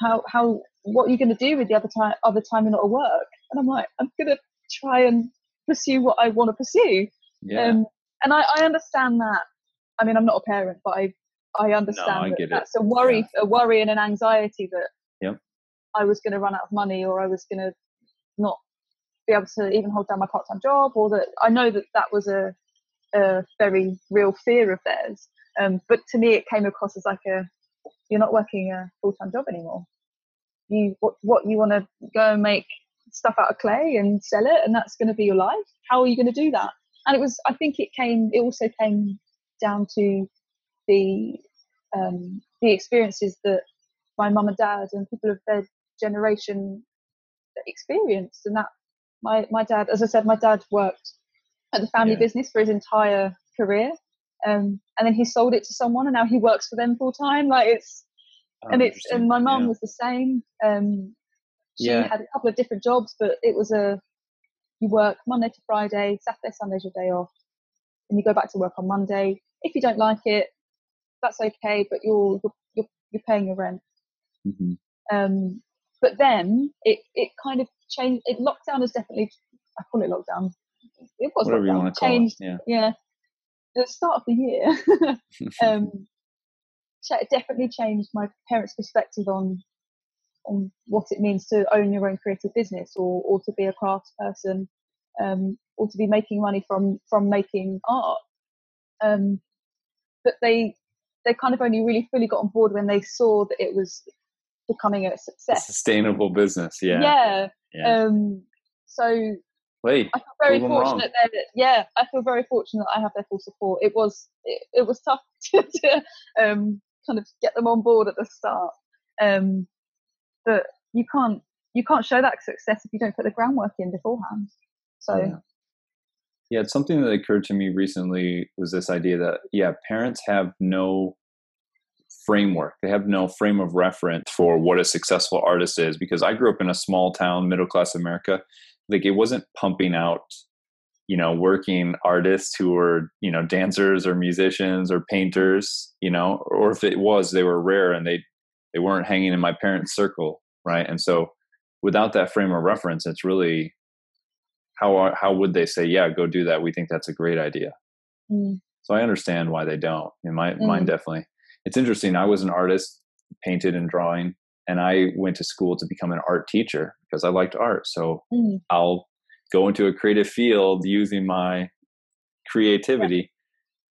how, how, what are you going to do with the other time, other time you're not at work? And I'm like, I'm going to try and pursue what I want to pursue. Yeah. Um, and I, I understand that. I mean, I'm not a parent, but I I understand I that get it. that's a worry, a worry and an anxiety that Yep. I was going to run out of money, or I was going to not be able to even hold down my part-time job, or that I know that that was a a very real fear of theirs. Um, but to me, it came across as like a you're not working a full-time job anymore. You what what you want to go and make stuff out of clay and sell it, and that's going to be your life. How are you going to do that? And it was I think it came it also came down to the um, the experiences that my mum and dad and people of their generation experienced, and that my my dad, as I said, my dad worked at the family Yeah. business for his entire career, um, and then he sold it to someone, and now he works for them full time. Like it's Oh, and it's and my mum Yeah. was the same. Um, she Yeah. had a couple of different jobs, but it was a you work Monday to Friday, Saturday, Sunday's your day off, and you go back to work on Monday. If you don't like it, that's okay, but you're you're you're, paying your rent. Mhm. Um, but then it it kind of changed. It lockdown is definitely I call it lockdown. It was Whatever lockdown. changed it. Yeah. yeah, the start of the year um, definitely changed my parents' perspective on on what it means to own your own creative business or or to be a crafts person um, or to be making money from from making art. Um, but they they kind of only really fully got on board when they saw that it was becoming a success. sustainable business. Yeah. yeah. Yeah. Um, so Wait. I feel very Prove 'em wrong. fortunate that yeah, I feel very fortunate that I have their full support. It was it, it was tough to, to um, kind of get them on board at the start, um, but you can't you can't show that success if you don't put the groundwork in beforehand. So Yeah. Yeah, it's something that occurred to me recently was this idea that yeah, parents have no framework. They have no frame of reference for what a successful artist is because I grew up in a small town, middle class America. Like it wasn't pumping out, you know, working artists who were, you know, dancers or musicians or painters, you know, or if it was, they were rare and they they weren't hanging in my parents' circle, right? And so without that frame of reference, it's really how are, how would they say, yeah, go do that? We think that's a great idea. mm, So I understand why they don't. In my mine, Mm. definitely. It's interesting. I was an artist, painted and drawing, and I went to school to become an art teacher because I liked art. So mm, I'll go into a creative field using my creativity.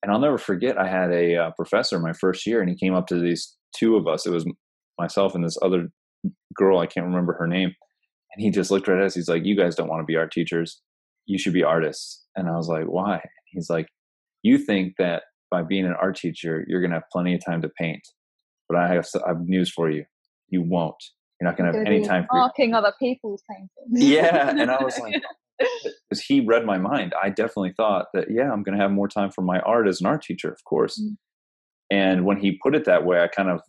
And I'll never forget, I had a uh, professor my first year, and he came up to these two of us. It was myself and this other girl. I can't remember her name. And he just looked right at us. He's like, You guys don't want to be art teachers. You should be artists. And I was like, Why? He's like, You think that by being an art teacher, you're going to have plenty of time to paint. But I have, I have news for you. You won't. you're not going to have any time for your marking other people's paintings. yeah and i was like because he read my mind i definitely thought that yeah i'm going to have more time for my art as an art teacher of course Mm. and when he put it that way i kind of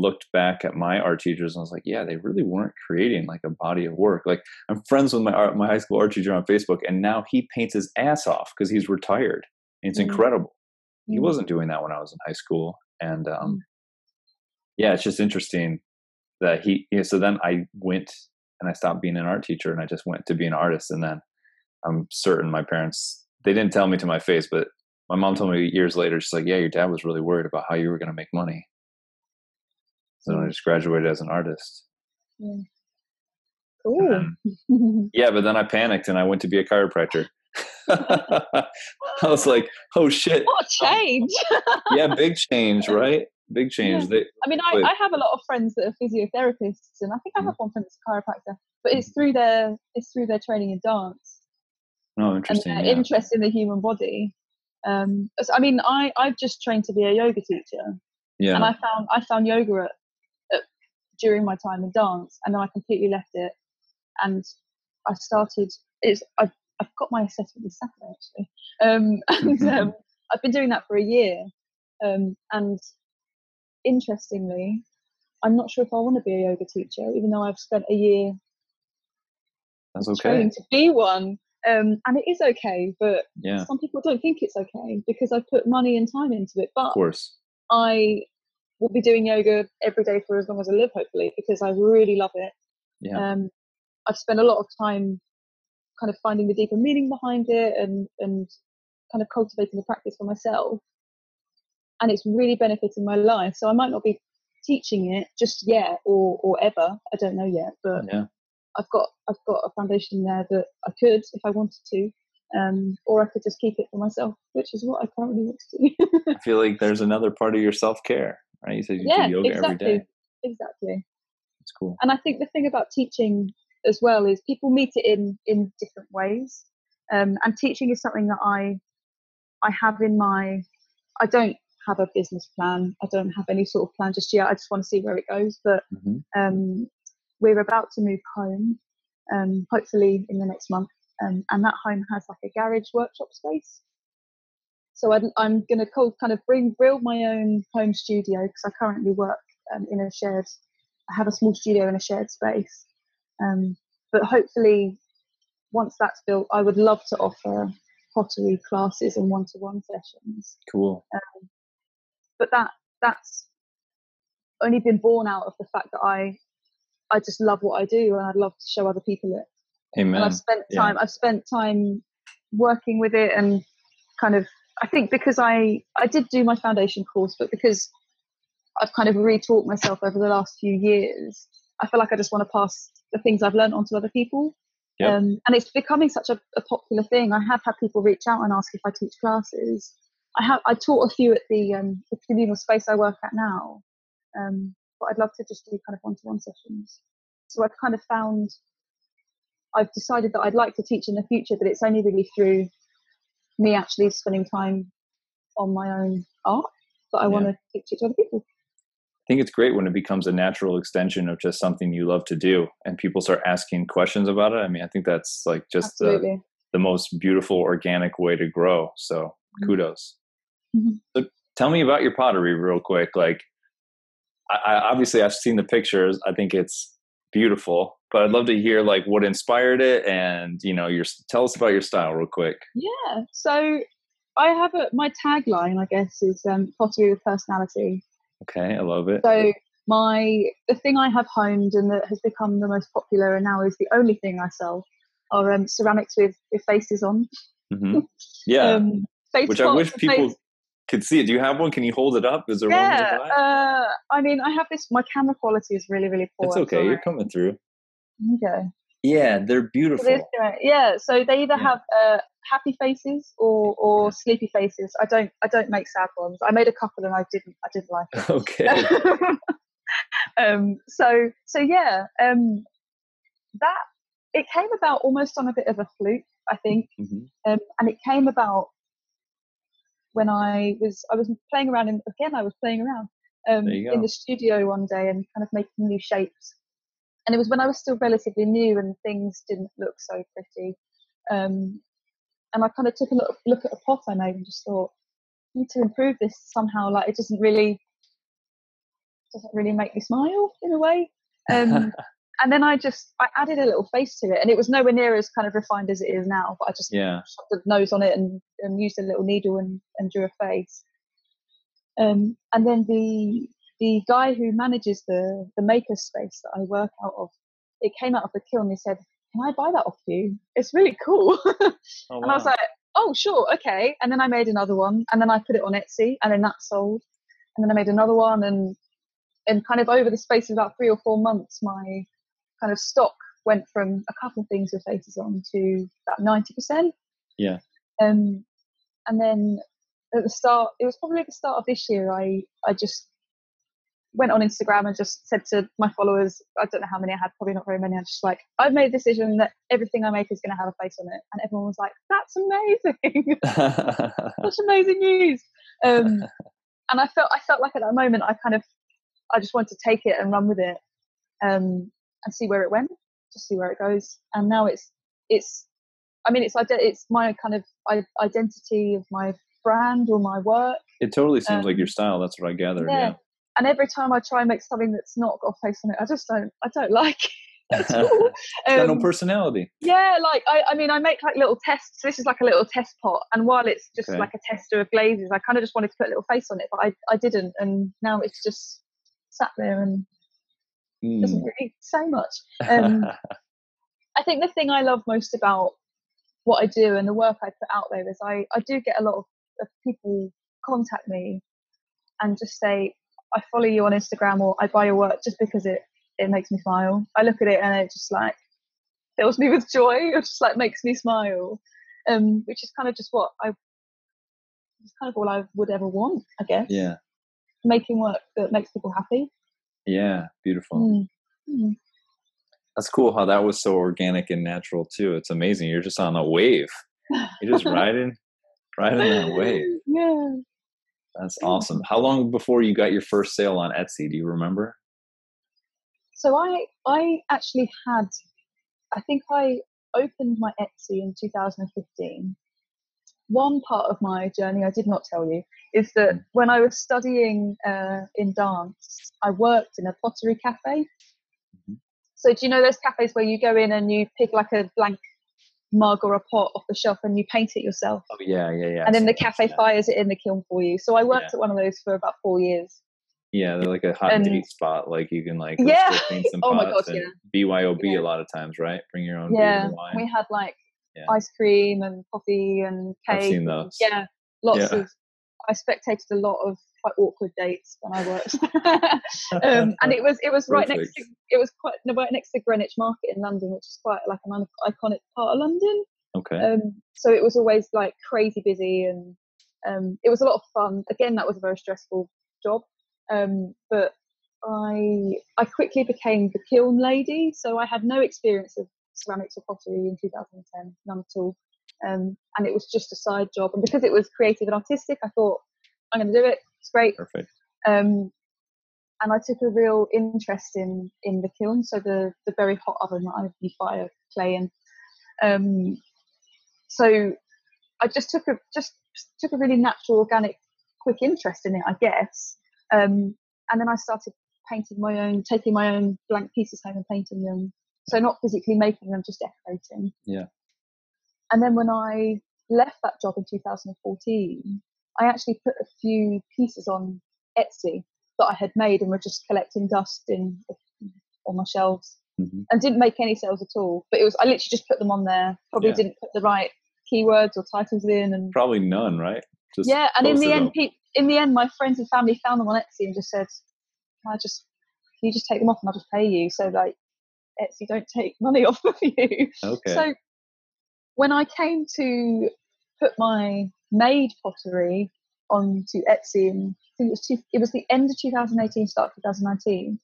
looked back at my art teachers and i was like yeah they really weren't creating like a body of work like i'm friends with my art my high school art teacher on facebook and now he paints his ass off because he's retired it's Mm. incredible he Mm. wasn't doing that when i was in high school and um Mm. yeah it's just interesting that he yeah, so then i went and i stopped being an art teacher and i just went to be an artist and then i'm certain my parents they didn't tell me to my face but my mom told me years later she's like yeah your dad was really worried about how you were going to make money so then i Mm. just graduated as an artist Yeah. Cool. then- yeah but then i panicked and i went to be a chiropractor i was like oh shit what change! yeah big change right big change Yeah. they, I mean, I, I have a lot of friends that are physiotherapists, and I think I Mm. have one friend that's a chiropractor. But it's through their it's through their training in dance oh interesting. and their yeah. interest in the human body. Um, so, I mean, I I've just trained to be a yoga teacher, yeah and I found I found yoga at, during my time in dance, and then I completely left it, and I started. It's I've, I've got my assessment this Saturday actually, um, and um, I've been doing that for a year, um, and interestingly, I'm not sure if I want to be a yoga teacher, even though I've spent a year that's okay training to be one. Um, and it is okay, but yeah some people don't think it's okay because I put money and time into it. But of course I will be doing yoga every day for as long as I live, hopefully, because I really love it. yeah Um, I've spent a lot of time kind of finding the deeper meaning behind it and, and kind of cultivating the practice for myself. And it's really benefiting my life. So I might not be teaching it just yet or, or ever. I don't know yet, but yeah I've got I've got a foundation there that I could if I wanted to. Um, or I could just keep it for myself, which is what I currently want to do. I feel like there's another part of your self care, right? You said you yeah, do yoga exactly. every day. Exactly. It's cool. and I think the thing about teaching as well is people meet it in in different ways, um, and teaching is something that I I have in my I don't have a business plan. I don't have any sort of plan just yet. I just want to see where it goes. But hmm um, we're about to move home, um, hopefully in the next month, um, and that home has like a garage workshop space. So I'd, I'm going to kind of bring build my own home studio because I currently work um, in a shared. I have a small studio in a shared space, um, but hopefully, once that's built, I would love to offer pottery classes and one-to-one sessions Cool. but that that's only been born out of the fact that I I just love what I do and I'd love to show other people it. Amen. And I've spent Yeah. time I've spent time working with it and kind of I think because I I did do my foundation course, but because I've kind of retaught myself over the last few years, I feel like I just want to pass the things I've learned on to other people. Yep. Um, and it's becoming such a, a popular thing. I have had people reach out and ask if I teach classes. I have I taught a few at the um, the communal space I work at now, um, but I'd love to just do kind of one-to-one sessions. So I've kind of found I've decided that I'd like to teach in the future, but it's only really through me actually spending time on my own art that I Yeah. want to teach it to other people. I think it's great when it becomes a natural extension of just something you love to do and people start asking questions about it. I mean, I think that's like just the, the most beautiful organic way to grow. So Mhm. kudos. Mhm. So tell me about your pottery real quick. Like, I, I obviously I've seen the pictures. I think it's beautiful, but I'd love to hear like what inspired it and you know your tell us about your style real quick. Yeah. So I have a my tagline, I guess, is um, pottery with personality. Okay, I love it. So my the thing I have honed and that has become the most popular and now is the only thing I sell are um, ceramics with, with faces on. hmm Yeah, Um, face which I wish people face- could see it. Do you have one? Can you hold it up? Is there one? yeah. Uh, I mean, I have this. My camera quality is really, really poor. It's okay. You're coming through. Okay. Yeah, they're beautiful. this- yeah. So they either Yeah. have uh, happy faces or or Yeah. sleepy faces. I don't I don't make sad ones. I made a couple and I didn't I didn't like it. okay. um, so so yeah, um, that it came about almost on a bit of a fluke, I think, Mhm. um, and it came about when I was I was playing around and again I was playing around um, in the studio one day and kind of making new shapes, and it was when I was still relatively new and things didn't look so pretty. Um, and I kind of took a look, look at a pot I made and just thought, I need to improve this somehow. Like it doesn't really doesn't really make me smile in a way. Um, and then I just I added a little face to it, and it was nowhere near as kind of refined as it is now. But I just yeah. shot the nose on it and, and used a little needle and, and drew a face. Um, and then the the guy who manages the the maker space that I work out of, it came out of the kiln. He said, "Can I buy that off you? It's really cool." oh, wow. And I was like, "Oh, sure, okay." And then I made another one, and then I put it on Etsy, and then that sold. And then I made another one, and and kind of over the space of about three or four months, my kind of stock went from a couple of things with faces on to about ninety percent. Yeah. Um, and then at the start, it was probably at the start of this year, I I just went on Instagram and just said to my followers, I don't know how many I had, probably not very many. I just like, I've made a decision that everything I make is going to have a face on it, and everyone was like, "That's amazing! Such amazing news!" Um, and I felt I felt like at that moment I kind of I just wanted to take it and run with it um, and see where it went, just see where it goes. And now it's it's I mean it's it's my kind of identity of my brand or my work. It totally seems um, like your style. That's what I gathered. Yeah. yeah. And every time I try and make something that's not got a face on it, I just don't I don't like it. um, got no um, personality. Yeah, like I, I mean, I make like little tests. This is like a little test pot, and while it's just okay. like a tester of glazes, I kind of just wanted to put a little face on it, but I, I didn't, and now it's just sat there and mm. doesn't really say much. Um, I think the thing I love most about what I do and the work I put out there is I, I do get a lot of, of people contact me and just say, I follow you on Instagram or I buy your work just because it, it makes me smile. I look at it and it just like fills me with joy. It just like makes me smile. Um, which is kind of just what I it's kind of all I would ever want, I guess. Yeah making work that makes people happy. Yeah, beautiful. Mm. Mm. That's cool how that was so organic and natural too. It's amazing. You're just on a wave. You're just riding, riding that wave. Yeah. That's awesome. How long before you got your first sale on Etsy? Do you remember? So I I actually had I think I opened my Etsy in 2015 one part of my journey I did not tell you is that mm. when I was studying uh, in dance, I worked in a pottery cafe. Mm-hmm. So do you know those cafes where you go in and you pick like a blank mug or a pot off the shelf and you paint it yourself? Oh yeah, yeah, yeah. And then the cafe yeah. fires it in the kiln for you. So I worked yeah. at one of those for about four years. Yeah, they're like a hot and, date spot. Like you can like yeah. oh my god, yeah. BYOB yeah. a lot of times, right? Bring your own. Wine. Yeah, we had like. Ice cream and coffee and cake. I've seen those. Yeah, lots of. I spectated a lot of quite awkward dates when I worked, um, and it was it was right next to it was quite right next to Greenwich Market in London, which is quite like an iconic part of London. Okay. Um, so it was always like crazy busy, and um, it was a lot of fun. Again, that was a very stressful job, um, but I I quickly became the kiln lady. So I had no experience of ceramics or pottery in 2010, none at all. Um, and it was just a side job. And because it was creative and artistic, I thought, I'm going to do it. It's great. Perfect. Um, and I took a real interest in in the kiln, so the the very hot oven that I fire clay in. Um, so I just took a just took a really natural, organic, quick interest in it, I guess. Um, and then I started painting my own, taking my own blank pieces home and painting them, so not physically making them, just decorating. Yeah. And then when I left that job in 2014, I actually put a few pieces on Etsy that I had made and were just collecting dust in on my shelves mm-hmm. and didn't make any sales at all. But it was I literally just put them on there. Probably yeah. didn't put the right keywords or titles in and probably none, right? Just yeah, and in the end, pe- in the end, my friends and family found them on Etsy and just said, "I just you just take them off and I'll just pay you." So like Etsy don't take money off of you. Okay. So when I came to put my made pottery onto Etsy, and I think it was, two, it was the end of 2018, start of 2019.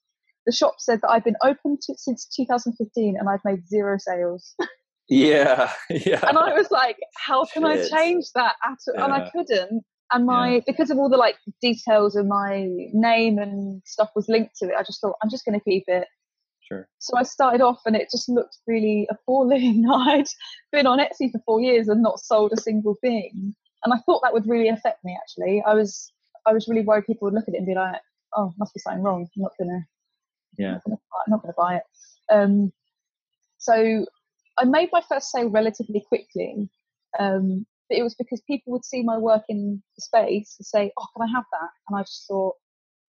The shop said that I've been open to, since 2015 and I've made zero sales. Yeah, yeah. And I was like, how can Shit. I change that? Yeah. And I couldn't. And my yeah. because of all the like details of my name and stuff was linked to it, I just thought I'm just going to keep it Sure. So I started off and it just looked really appalling. I'd been on Etsy for four years and not sold a single thing. And I thought that would really affect me actually. I was I was really worried people would look at it and be like, oh, must be something wrong. I'm not gonna Yeah. I'm not gonna buy it. Um, so I made my first sale relatively quickly. Um, but it was because people would see my work in the space and say, "Oh, can I have that?" And I just thought,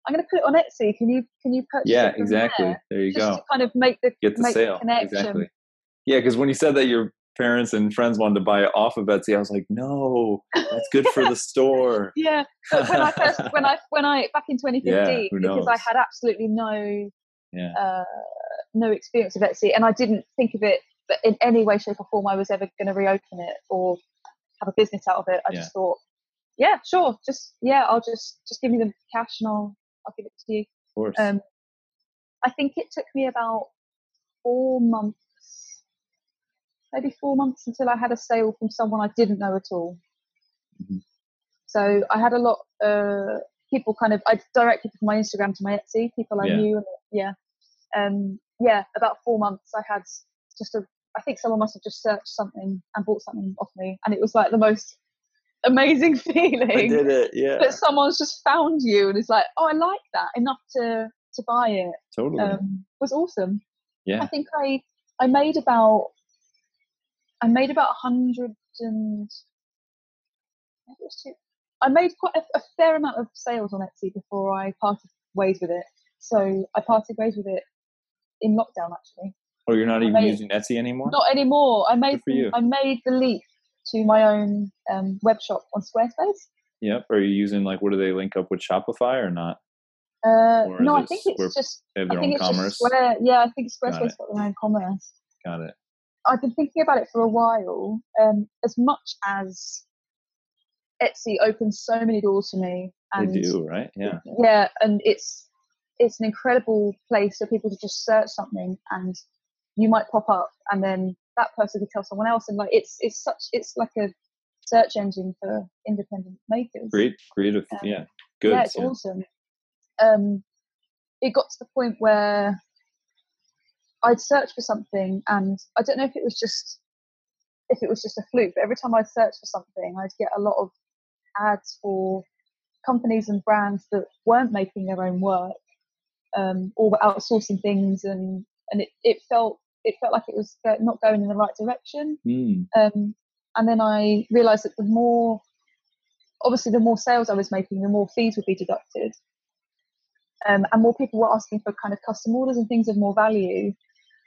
"I'm going to put it on Etsy. Can you can you purchase Yeah, exactly. there?" There you Just go. to kind of make the Get the make sale. the connection. Exactly. Yeah, because when you said that your parents and friends wanted to buy it off of Etsy, I was like, no, that's good for the store. Yeah, but when I first when I when I back in 2015 who because I had absolutely no Yeah. uh, no experience of Etsy, and I didn't think of it that in any way, shape, or form I was ever going to reopen it or have a business out of it. I Yeah. just thought, yeah, sure, just yeah, I'll just just give me the cash and I'll I'll give it to you. Of course. Um, I think it took me about four months, maybe four months until I had a sale from someone I didn't know at all. Mhm. So I had a lot uh, people kind of I directed from my Instagram to my Etsy people I Yeah. knew. Yeah, um, yeah, about four months. I had just a. I think someone must have just searched something and bought something off me, and it was like the most amazing feeling I did it. Yeah. that someone's just found you and is like, oh, I like that enough to to buy it. totally. Um, was awesome. Yeah. I think I I made about I made about a hundred and maybe two- I made quite a, a fair amount of sales on Etsy before I parted ways with it. So I parted ways with it in lockdown actually. oh, you're not I even made- using Etsy anymore? Not anymore. I made for you. I made the leap to my own um, web shop on Squarespace. Yep. Are you using like what do they link up with Shopify or not? Uh, Or no, I think it's just They have I their think own it's commerce. Square. Yeah, I think Got Squarespace it. got their own commerce. Got it. I've been thinking about it for a while. Um, as much as Etsy opens so many doors for me, and they do, right? Yeah. yeah, and it's it's an incredible place for people to just search something, and you might pop up, and then that person could tell someone else, and like it's it's such it's like a search engine for independent makers. Great creative. Um, yeah. Good. Yeah, it's awesome. Um, it got to the point where I'd search for something, and I don't know if it was just if it was just a fluke, but every time I'd search for something, I'd get a lot of ads for companies and brands that weren't making their own work um, or were outsourcing things, and and it, it felt it felt like it was not going in the right direction. Mm, Um, and then I realised that the more, obviously, the more sales I was making, the more fees would be deducted. Um, and more people were asking for kind of custom orders and things of more value.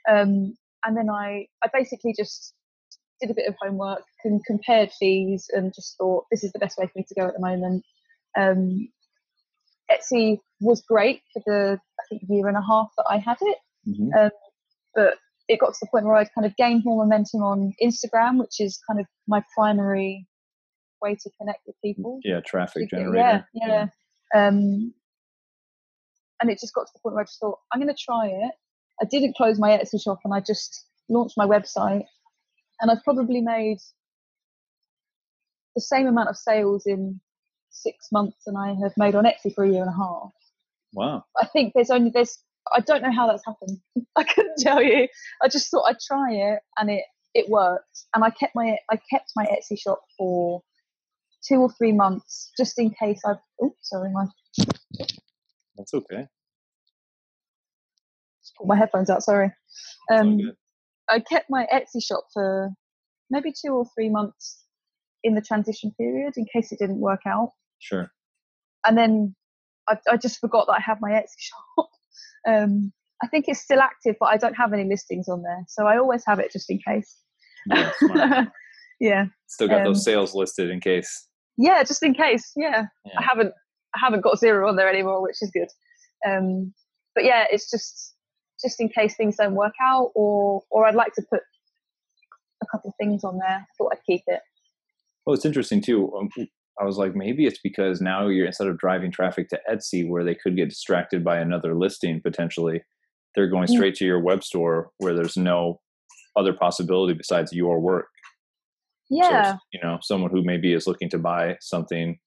Um, and then I, I basically just did a bit of homework and compared fees and just thought this is the best way for me to go at the moment. Um, Etsy was great for the I think year and a half that I had it mhm. but it got to the point where I'd kind of gained more momentum on Instagram, which is kind of my primary way to connect with people. Yeah. Traffic Yeah, generator. yeah. Um, and it just got to the point where I just thought, I'm going to try it. I didn't close my Etsy shop and I just launched my website. And I've probably made the same amount of sales in six months than I have made on Etsy for a year and a half. Wow. I think there's only there's I don't know how that's happened. I couldn't tell you. I just thought I'd try it and it it worked. And I kept my I kept my Etsy shop for two or three months just in case I oh sorry my That's okay. just pulled my headphones out, sorry. Um. I kept my Etsy shop for maybe two or three months in the transition period in case it didn't work out. Sure. and then I, I just forgot that I have my Etsy shop. Um, I think it's still active, but I don't have any listings on there, so I always have it just in case. Yeah, yeah, Still got Um, those sales listed in case. yeah, just in case. Yeah. Yeah. I haven't I haven't got zero on there anymore, which is good. Um, but yeah, it's just just in case things don't work out, or or I'd like to put a couple of things on there. I thought I'd keep it. Well, it's interesting too. Um, I was like, maybe it's because now you're instead of driving traffic to Etsy, where they could get distracted by another listing potentially, they're going Mm. straight to your web store where there's no other possibility besides your work. So, Yeah, you know, someone who maybe is looking to buy something,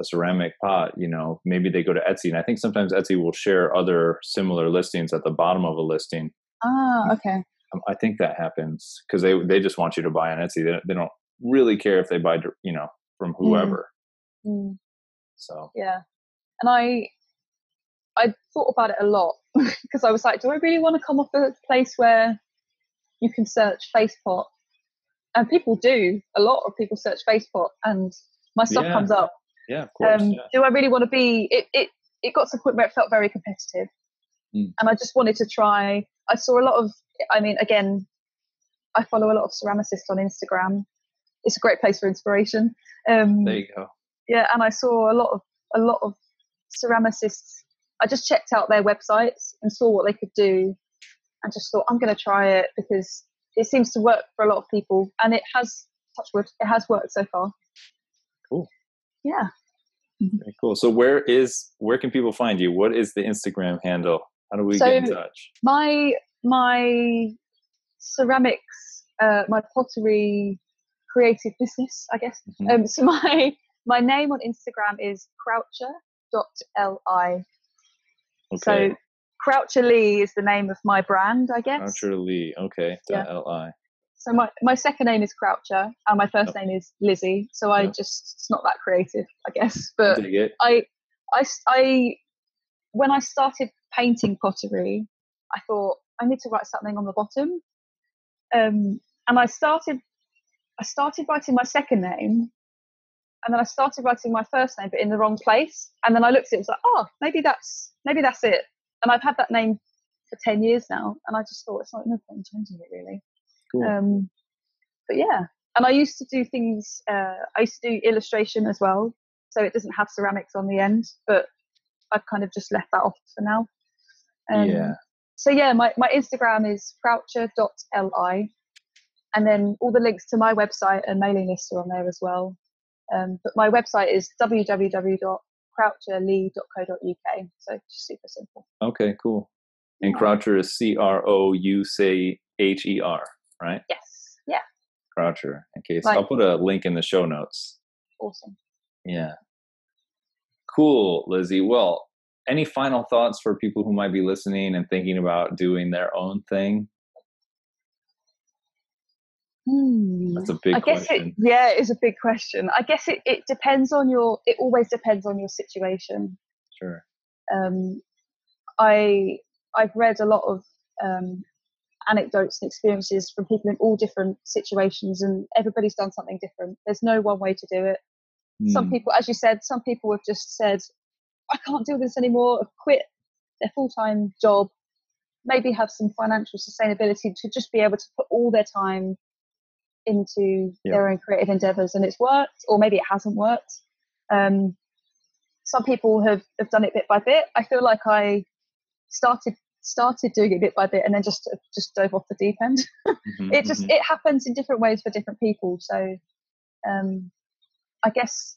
a ceramic pot, you know, maybe they go to Etsy. And I think sometimes Etsy will share other similar listings at the bottom of a listing. Ah, okay. Um, I think that happens because they they just want you to buy on Etsy. They, they don't really care if they buy, you know, from whoever. Mm, So yeah. And I I thought about it a lot because I was like, do I really want to come off a place where you can search FacePot? And people do. A lot of people search FacePot and my stuff Yeah. comes up. yeah, of course. um, yeah. do I really want to be? It, it it got to the point where it felt very competitive, Mm. and I just wanted to try. I saw a lot of. I mean, again, I follow a lot of ceramicists on Instagram. It's a great place for inspiration. Um, There you go. Yeah, and I saw a lot of a lot of ceramicists. I just checked out their websites and saw what they could do, and just thought I'm going to try it because it seems to work for a lot of people, and it has. Touch wood, it has worked so far. Cool. Yeah. Very cool. So where is where can people find you? What is the Instagram handle? How do we get in So- touch? my my ceramics uh, my pottery creative business i guess Mhm. um, so my my name on instagram is croucher.li Okay. so croucher lee is the name of my brand i guess Croucher Lee. Okay. Yeah. Li. so my, my second name is croucher and my first name is lizzie so i Yep. just it's not that creative i guess but I. I, I- when I started painting pottery, I thought I need to write something on the bottom, um, and I started, I started writing my second name, and then I started writing my first name, but in the wrong place. And then I looked at it, it was like, oh, maybe that's maybe that's it. And I've had that name for ten years now, and I just thought it's not no point in changing it really. Cool. Um, but yeah, and I used to do things. Uh, I used to do illustration as well, so it doesn't have ceramics on the end. But I've kind of just left that off for now. Um, yeah. So yeah, my, my Instagram is croucher.li, and then all the links to my website and mailing lists are on there as well. Um, but my website is www.croucherlee.co.uk. So just super simple. Okay. Cool. And Croucher is C R O U C H E R, right? Yes. Yeah. Croucher. Okay. So Like- I'll put a link in the show notes. Awesome. Yeah. Cool, Lizzie. Well, any final thoughts for people who might be listening and thinking about doing their own thing? Hmm. That's a big I guess question. it yeah, it is a big question. I guess it, it depends on your it always depends on your situation. Sure. Um I I've read a lot of um anecdotes and experiences from people in all different situations and everybody's done something different. There's no one way to do it. Some Hmm. people as you said, some people have just said, I can't do this anymore, have quit their full time job, maybe have some financial sustainability to just be able to put all their time into Yeah. their own creative endeavors and it's worked or maybe it hasn't worked um, some people have, have done it bit by bit i feel like i started started doing it bit by bit and then just just dove off the deep end Mhm, it just mhm. it happens in different ways for different people so um, i guess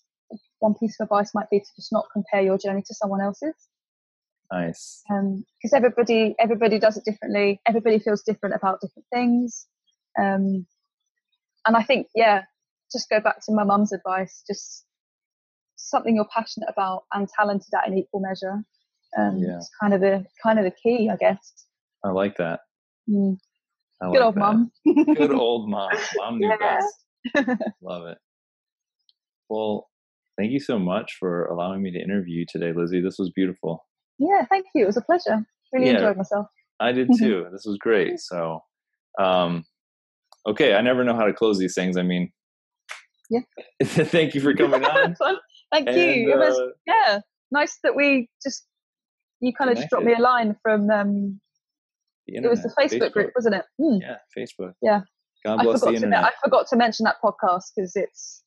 one piece of advice might be to just not compare your journey to someone else's nice. because everybody everybody does it differently everybody feels different about different things um, and i think yeah just go back to my mum's advice just something you're passionate about and talented at in equal measure um, Yeah. it's kind of the kind of the key i guess I like that. Mm. I good like old that. mum Good old mom. Mom knew best. Love it. Well, thank you so much for allowing me to interview you today, Lizzie. This was beautiful. yeah thank you it was a pleasure really Yeah. enjoyed myself I did too. this was great. So, um, okay, I never know how to close these things. I mean, Yeah. thank you for coming on. Thank and, you it was uh, yeah nice that we just you kind of just dropped me a line from um the it was the internet, facebook, group wasn't it Hmm. Yeah, Facebook. Yeah. God I bless the forgot, to. I forgot to mention that podcast because it's.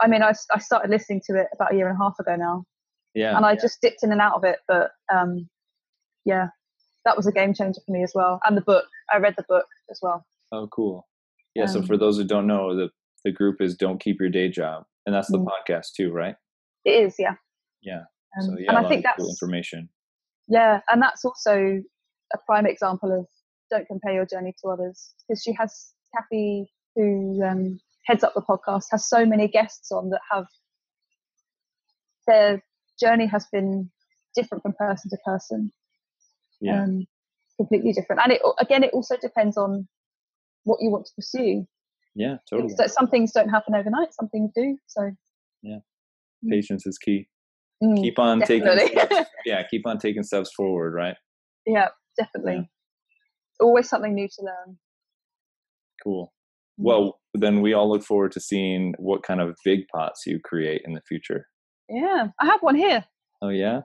I mean, I, I started listening to it about a year and a half ago now, yeah. and I just dipped in and out of it. But um, yeah, that was a game changer for me as well. And the book, I read the book as well. Oh, cool. Yeah. so Um, for those who don't know, the the group is "Don't Keep Your Day Job," and that's the Mm. podcast too, right? It is, yeah. Yeah. Um, so yeah, and I think of cool that's information. yeah, and that's also a prime example of don't compare your journey to others because she has Cathy, who um, heads up the podcast, has so many guests on that have their journey has been different from person to person. Yeah. because completely different. And it again, it also depends on what you want to pursue. Yeah, totally. So some things don't happen overnight. Some things do. So yeah, Mm. patience is key. mm, Keep on definitely. taking steps. Yeah, keep on taking steps forward. Right. yeah, definitely. Always something new to learn. Cool. Mm. Well, then we all look forward to seeing what kind of big pots you create in the future. yeah, I have one here. Oh yeah.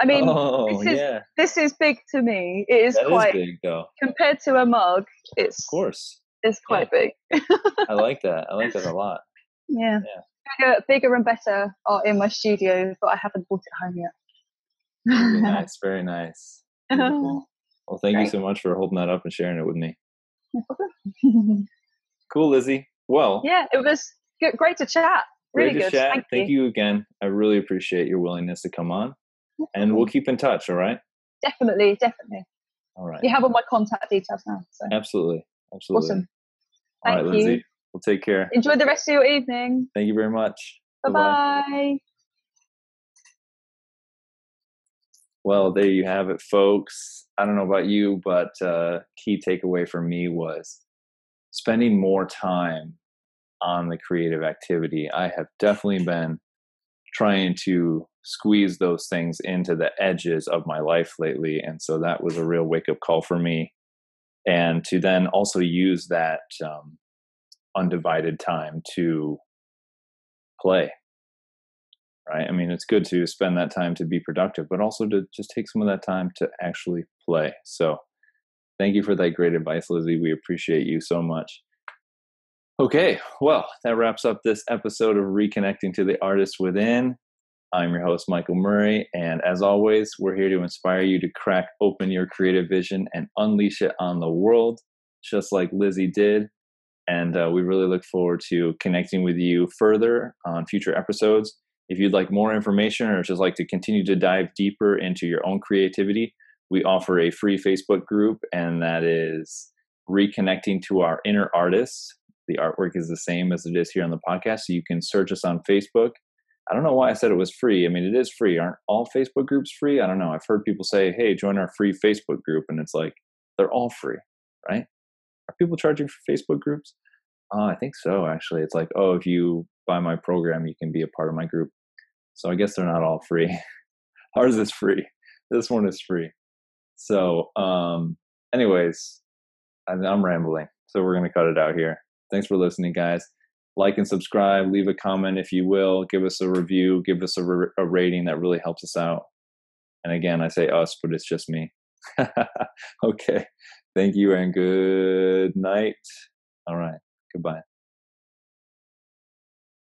I mean, oh this is yeah. this is big to me. It is That is quite big though. Compared to a mug. It's of course. it's quite big. I like that. I like that a lot. Yeah. Bigger, bigger and better are in my studio, but I haven't brought it home yet. Very nice. Very nice. Beautiful. Well, thank you so much for holding that up and sharing it with me. No problem. Cool, Lizzie. Well, yeah, it was good, great to chat. Really great to good. chat. Thank, Thank you again. I really appreciate your willingness to come on, and we'll keep in touch. All right. definitely, definitely. All right. You have all my contact details now. So Absolutely. Absolutely. awesome. All right, Thank Lindsay. you. We'll take care. Enjoy the rest of your evening. Thank you very much. Bye bye. Well, there you have it, folks. I don't know about you, but uh, key takeaway for me was spending more time on the creative activity. I have definitely been trying to squeeze those things into the edges of my life lately. And so that was a real wake up call for me. And to then also use that um, undivided time to play right? I mean, it's good to spend that time to be productive, but also to just take some of that time to actually play. So, thank you for that great advice, Lizzie. We appreciate you so much. Okay, well, that wraps up this episode of Reconnecting to the Artist Within. I'm your host, Michael Murray, and as always, we're here to inspire you to crack open your creative vision and unleash it on the world, just like Lizzie did. And uh, we really look forward to connecting with you further on future episodes. If you'd like more information or just like to continue to dive deeper into your own creativity, we offer a free Facebook group, and that is Reconnecting to Our Inner Artists. The artwork is the same as it is here on the podcast, so you can search us on Facebook. I don't know why I said it was free. I mean, it is free. Aren't all Facebook groups free? I don't know. I've heard people say, hey, join our free Facebook group, and it's like, they're all free, right? Are people charging for Facebook groups? Uh, I think so, actually. It's like, oh, if you buy my program, you can be a part of my group. So I guess they're not all free. Ours is free. This one is free. So, um, anyways, I'm, rambling. So we're going to cut it out here. Thanks for listening, guys. Like and subscribe. Leave a comment if you will. Give us a review. Give us a rating. That really helps us out. And again, I say us, but it's just me. okay. Thank you and good night. All right. Goodbye.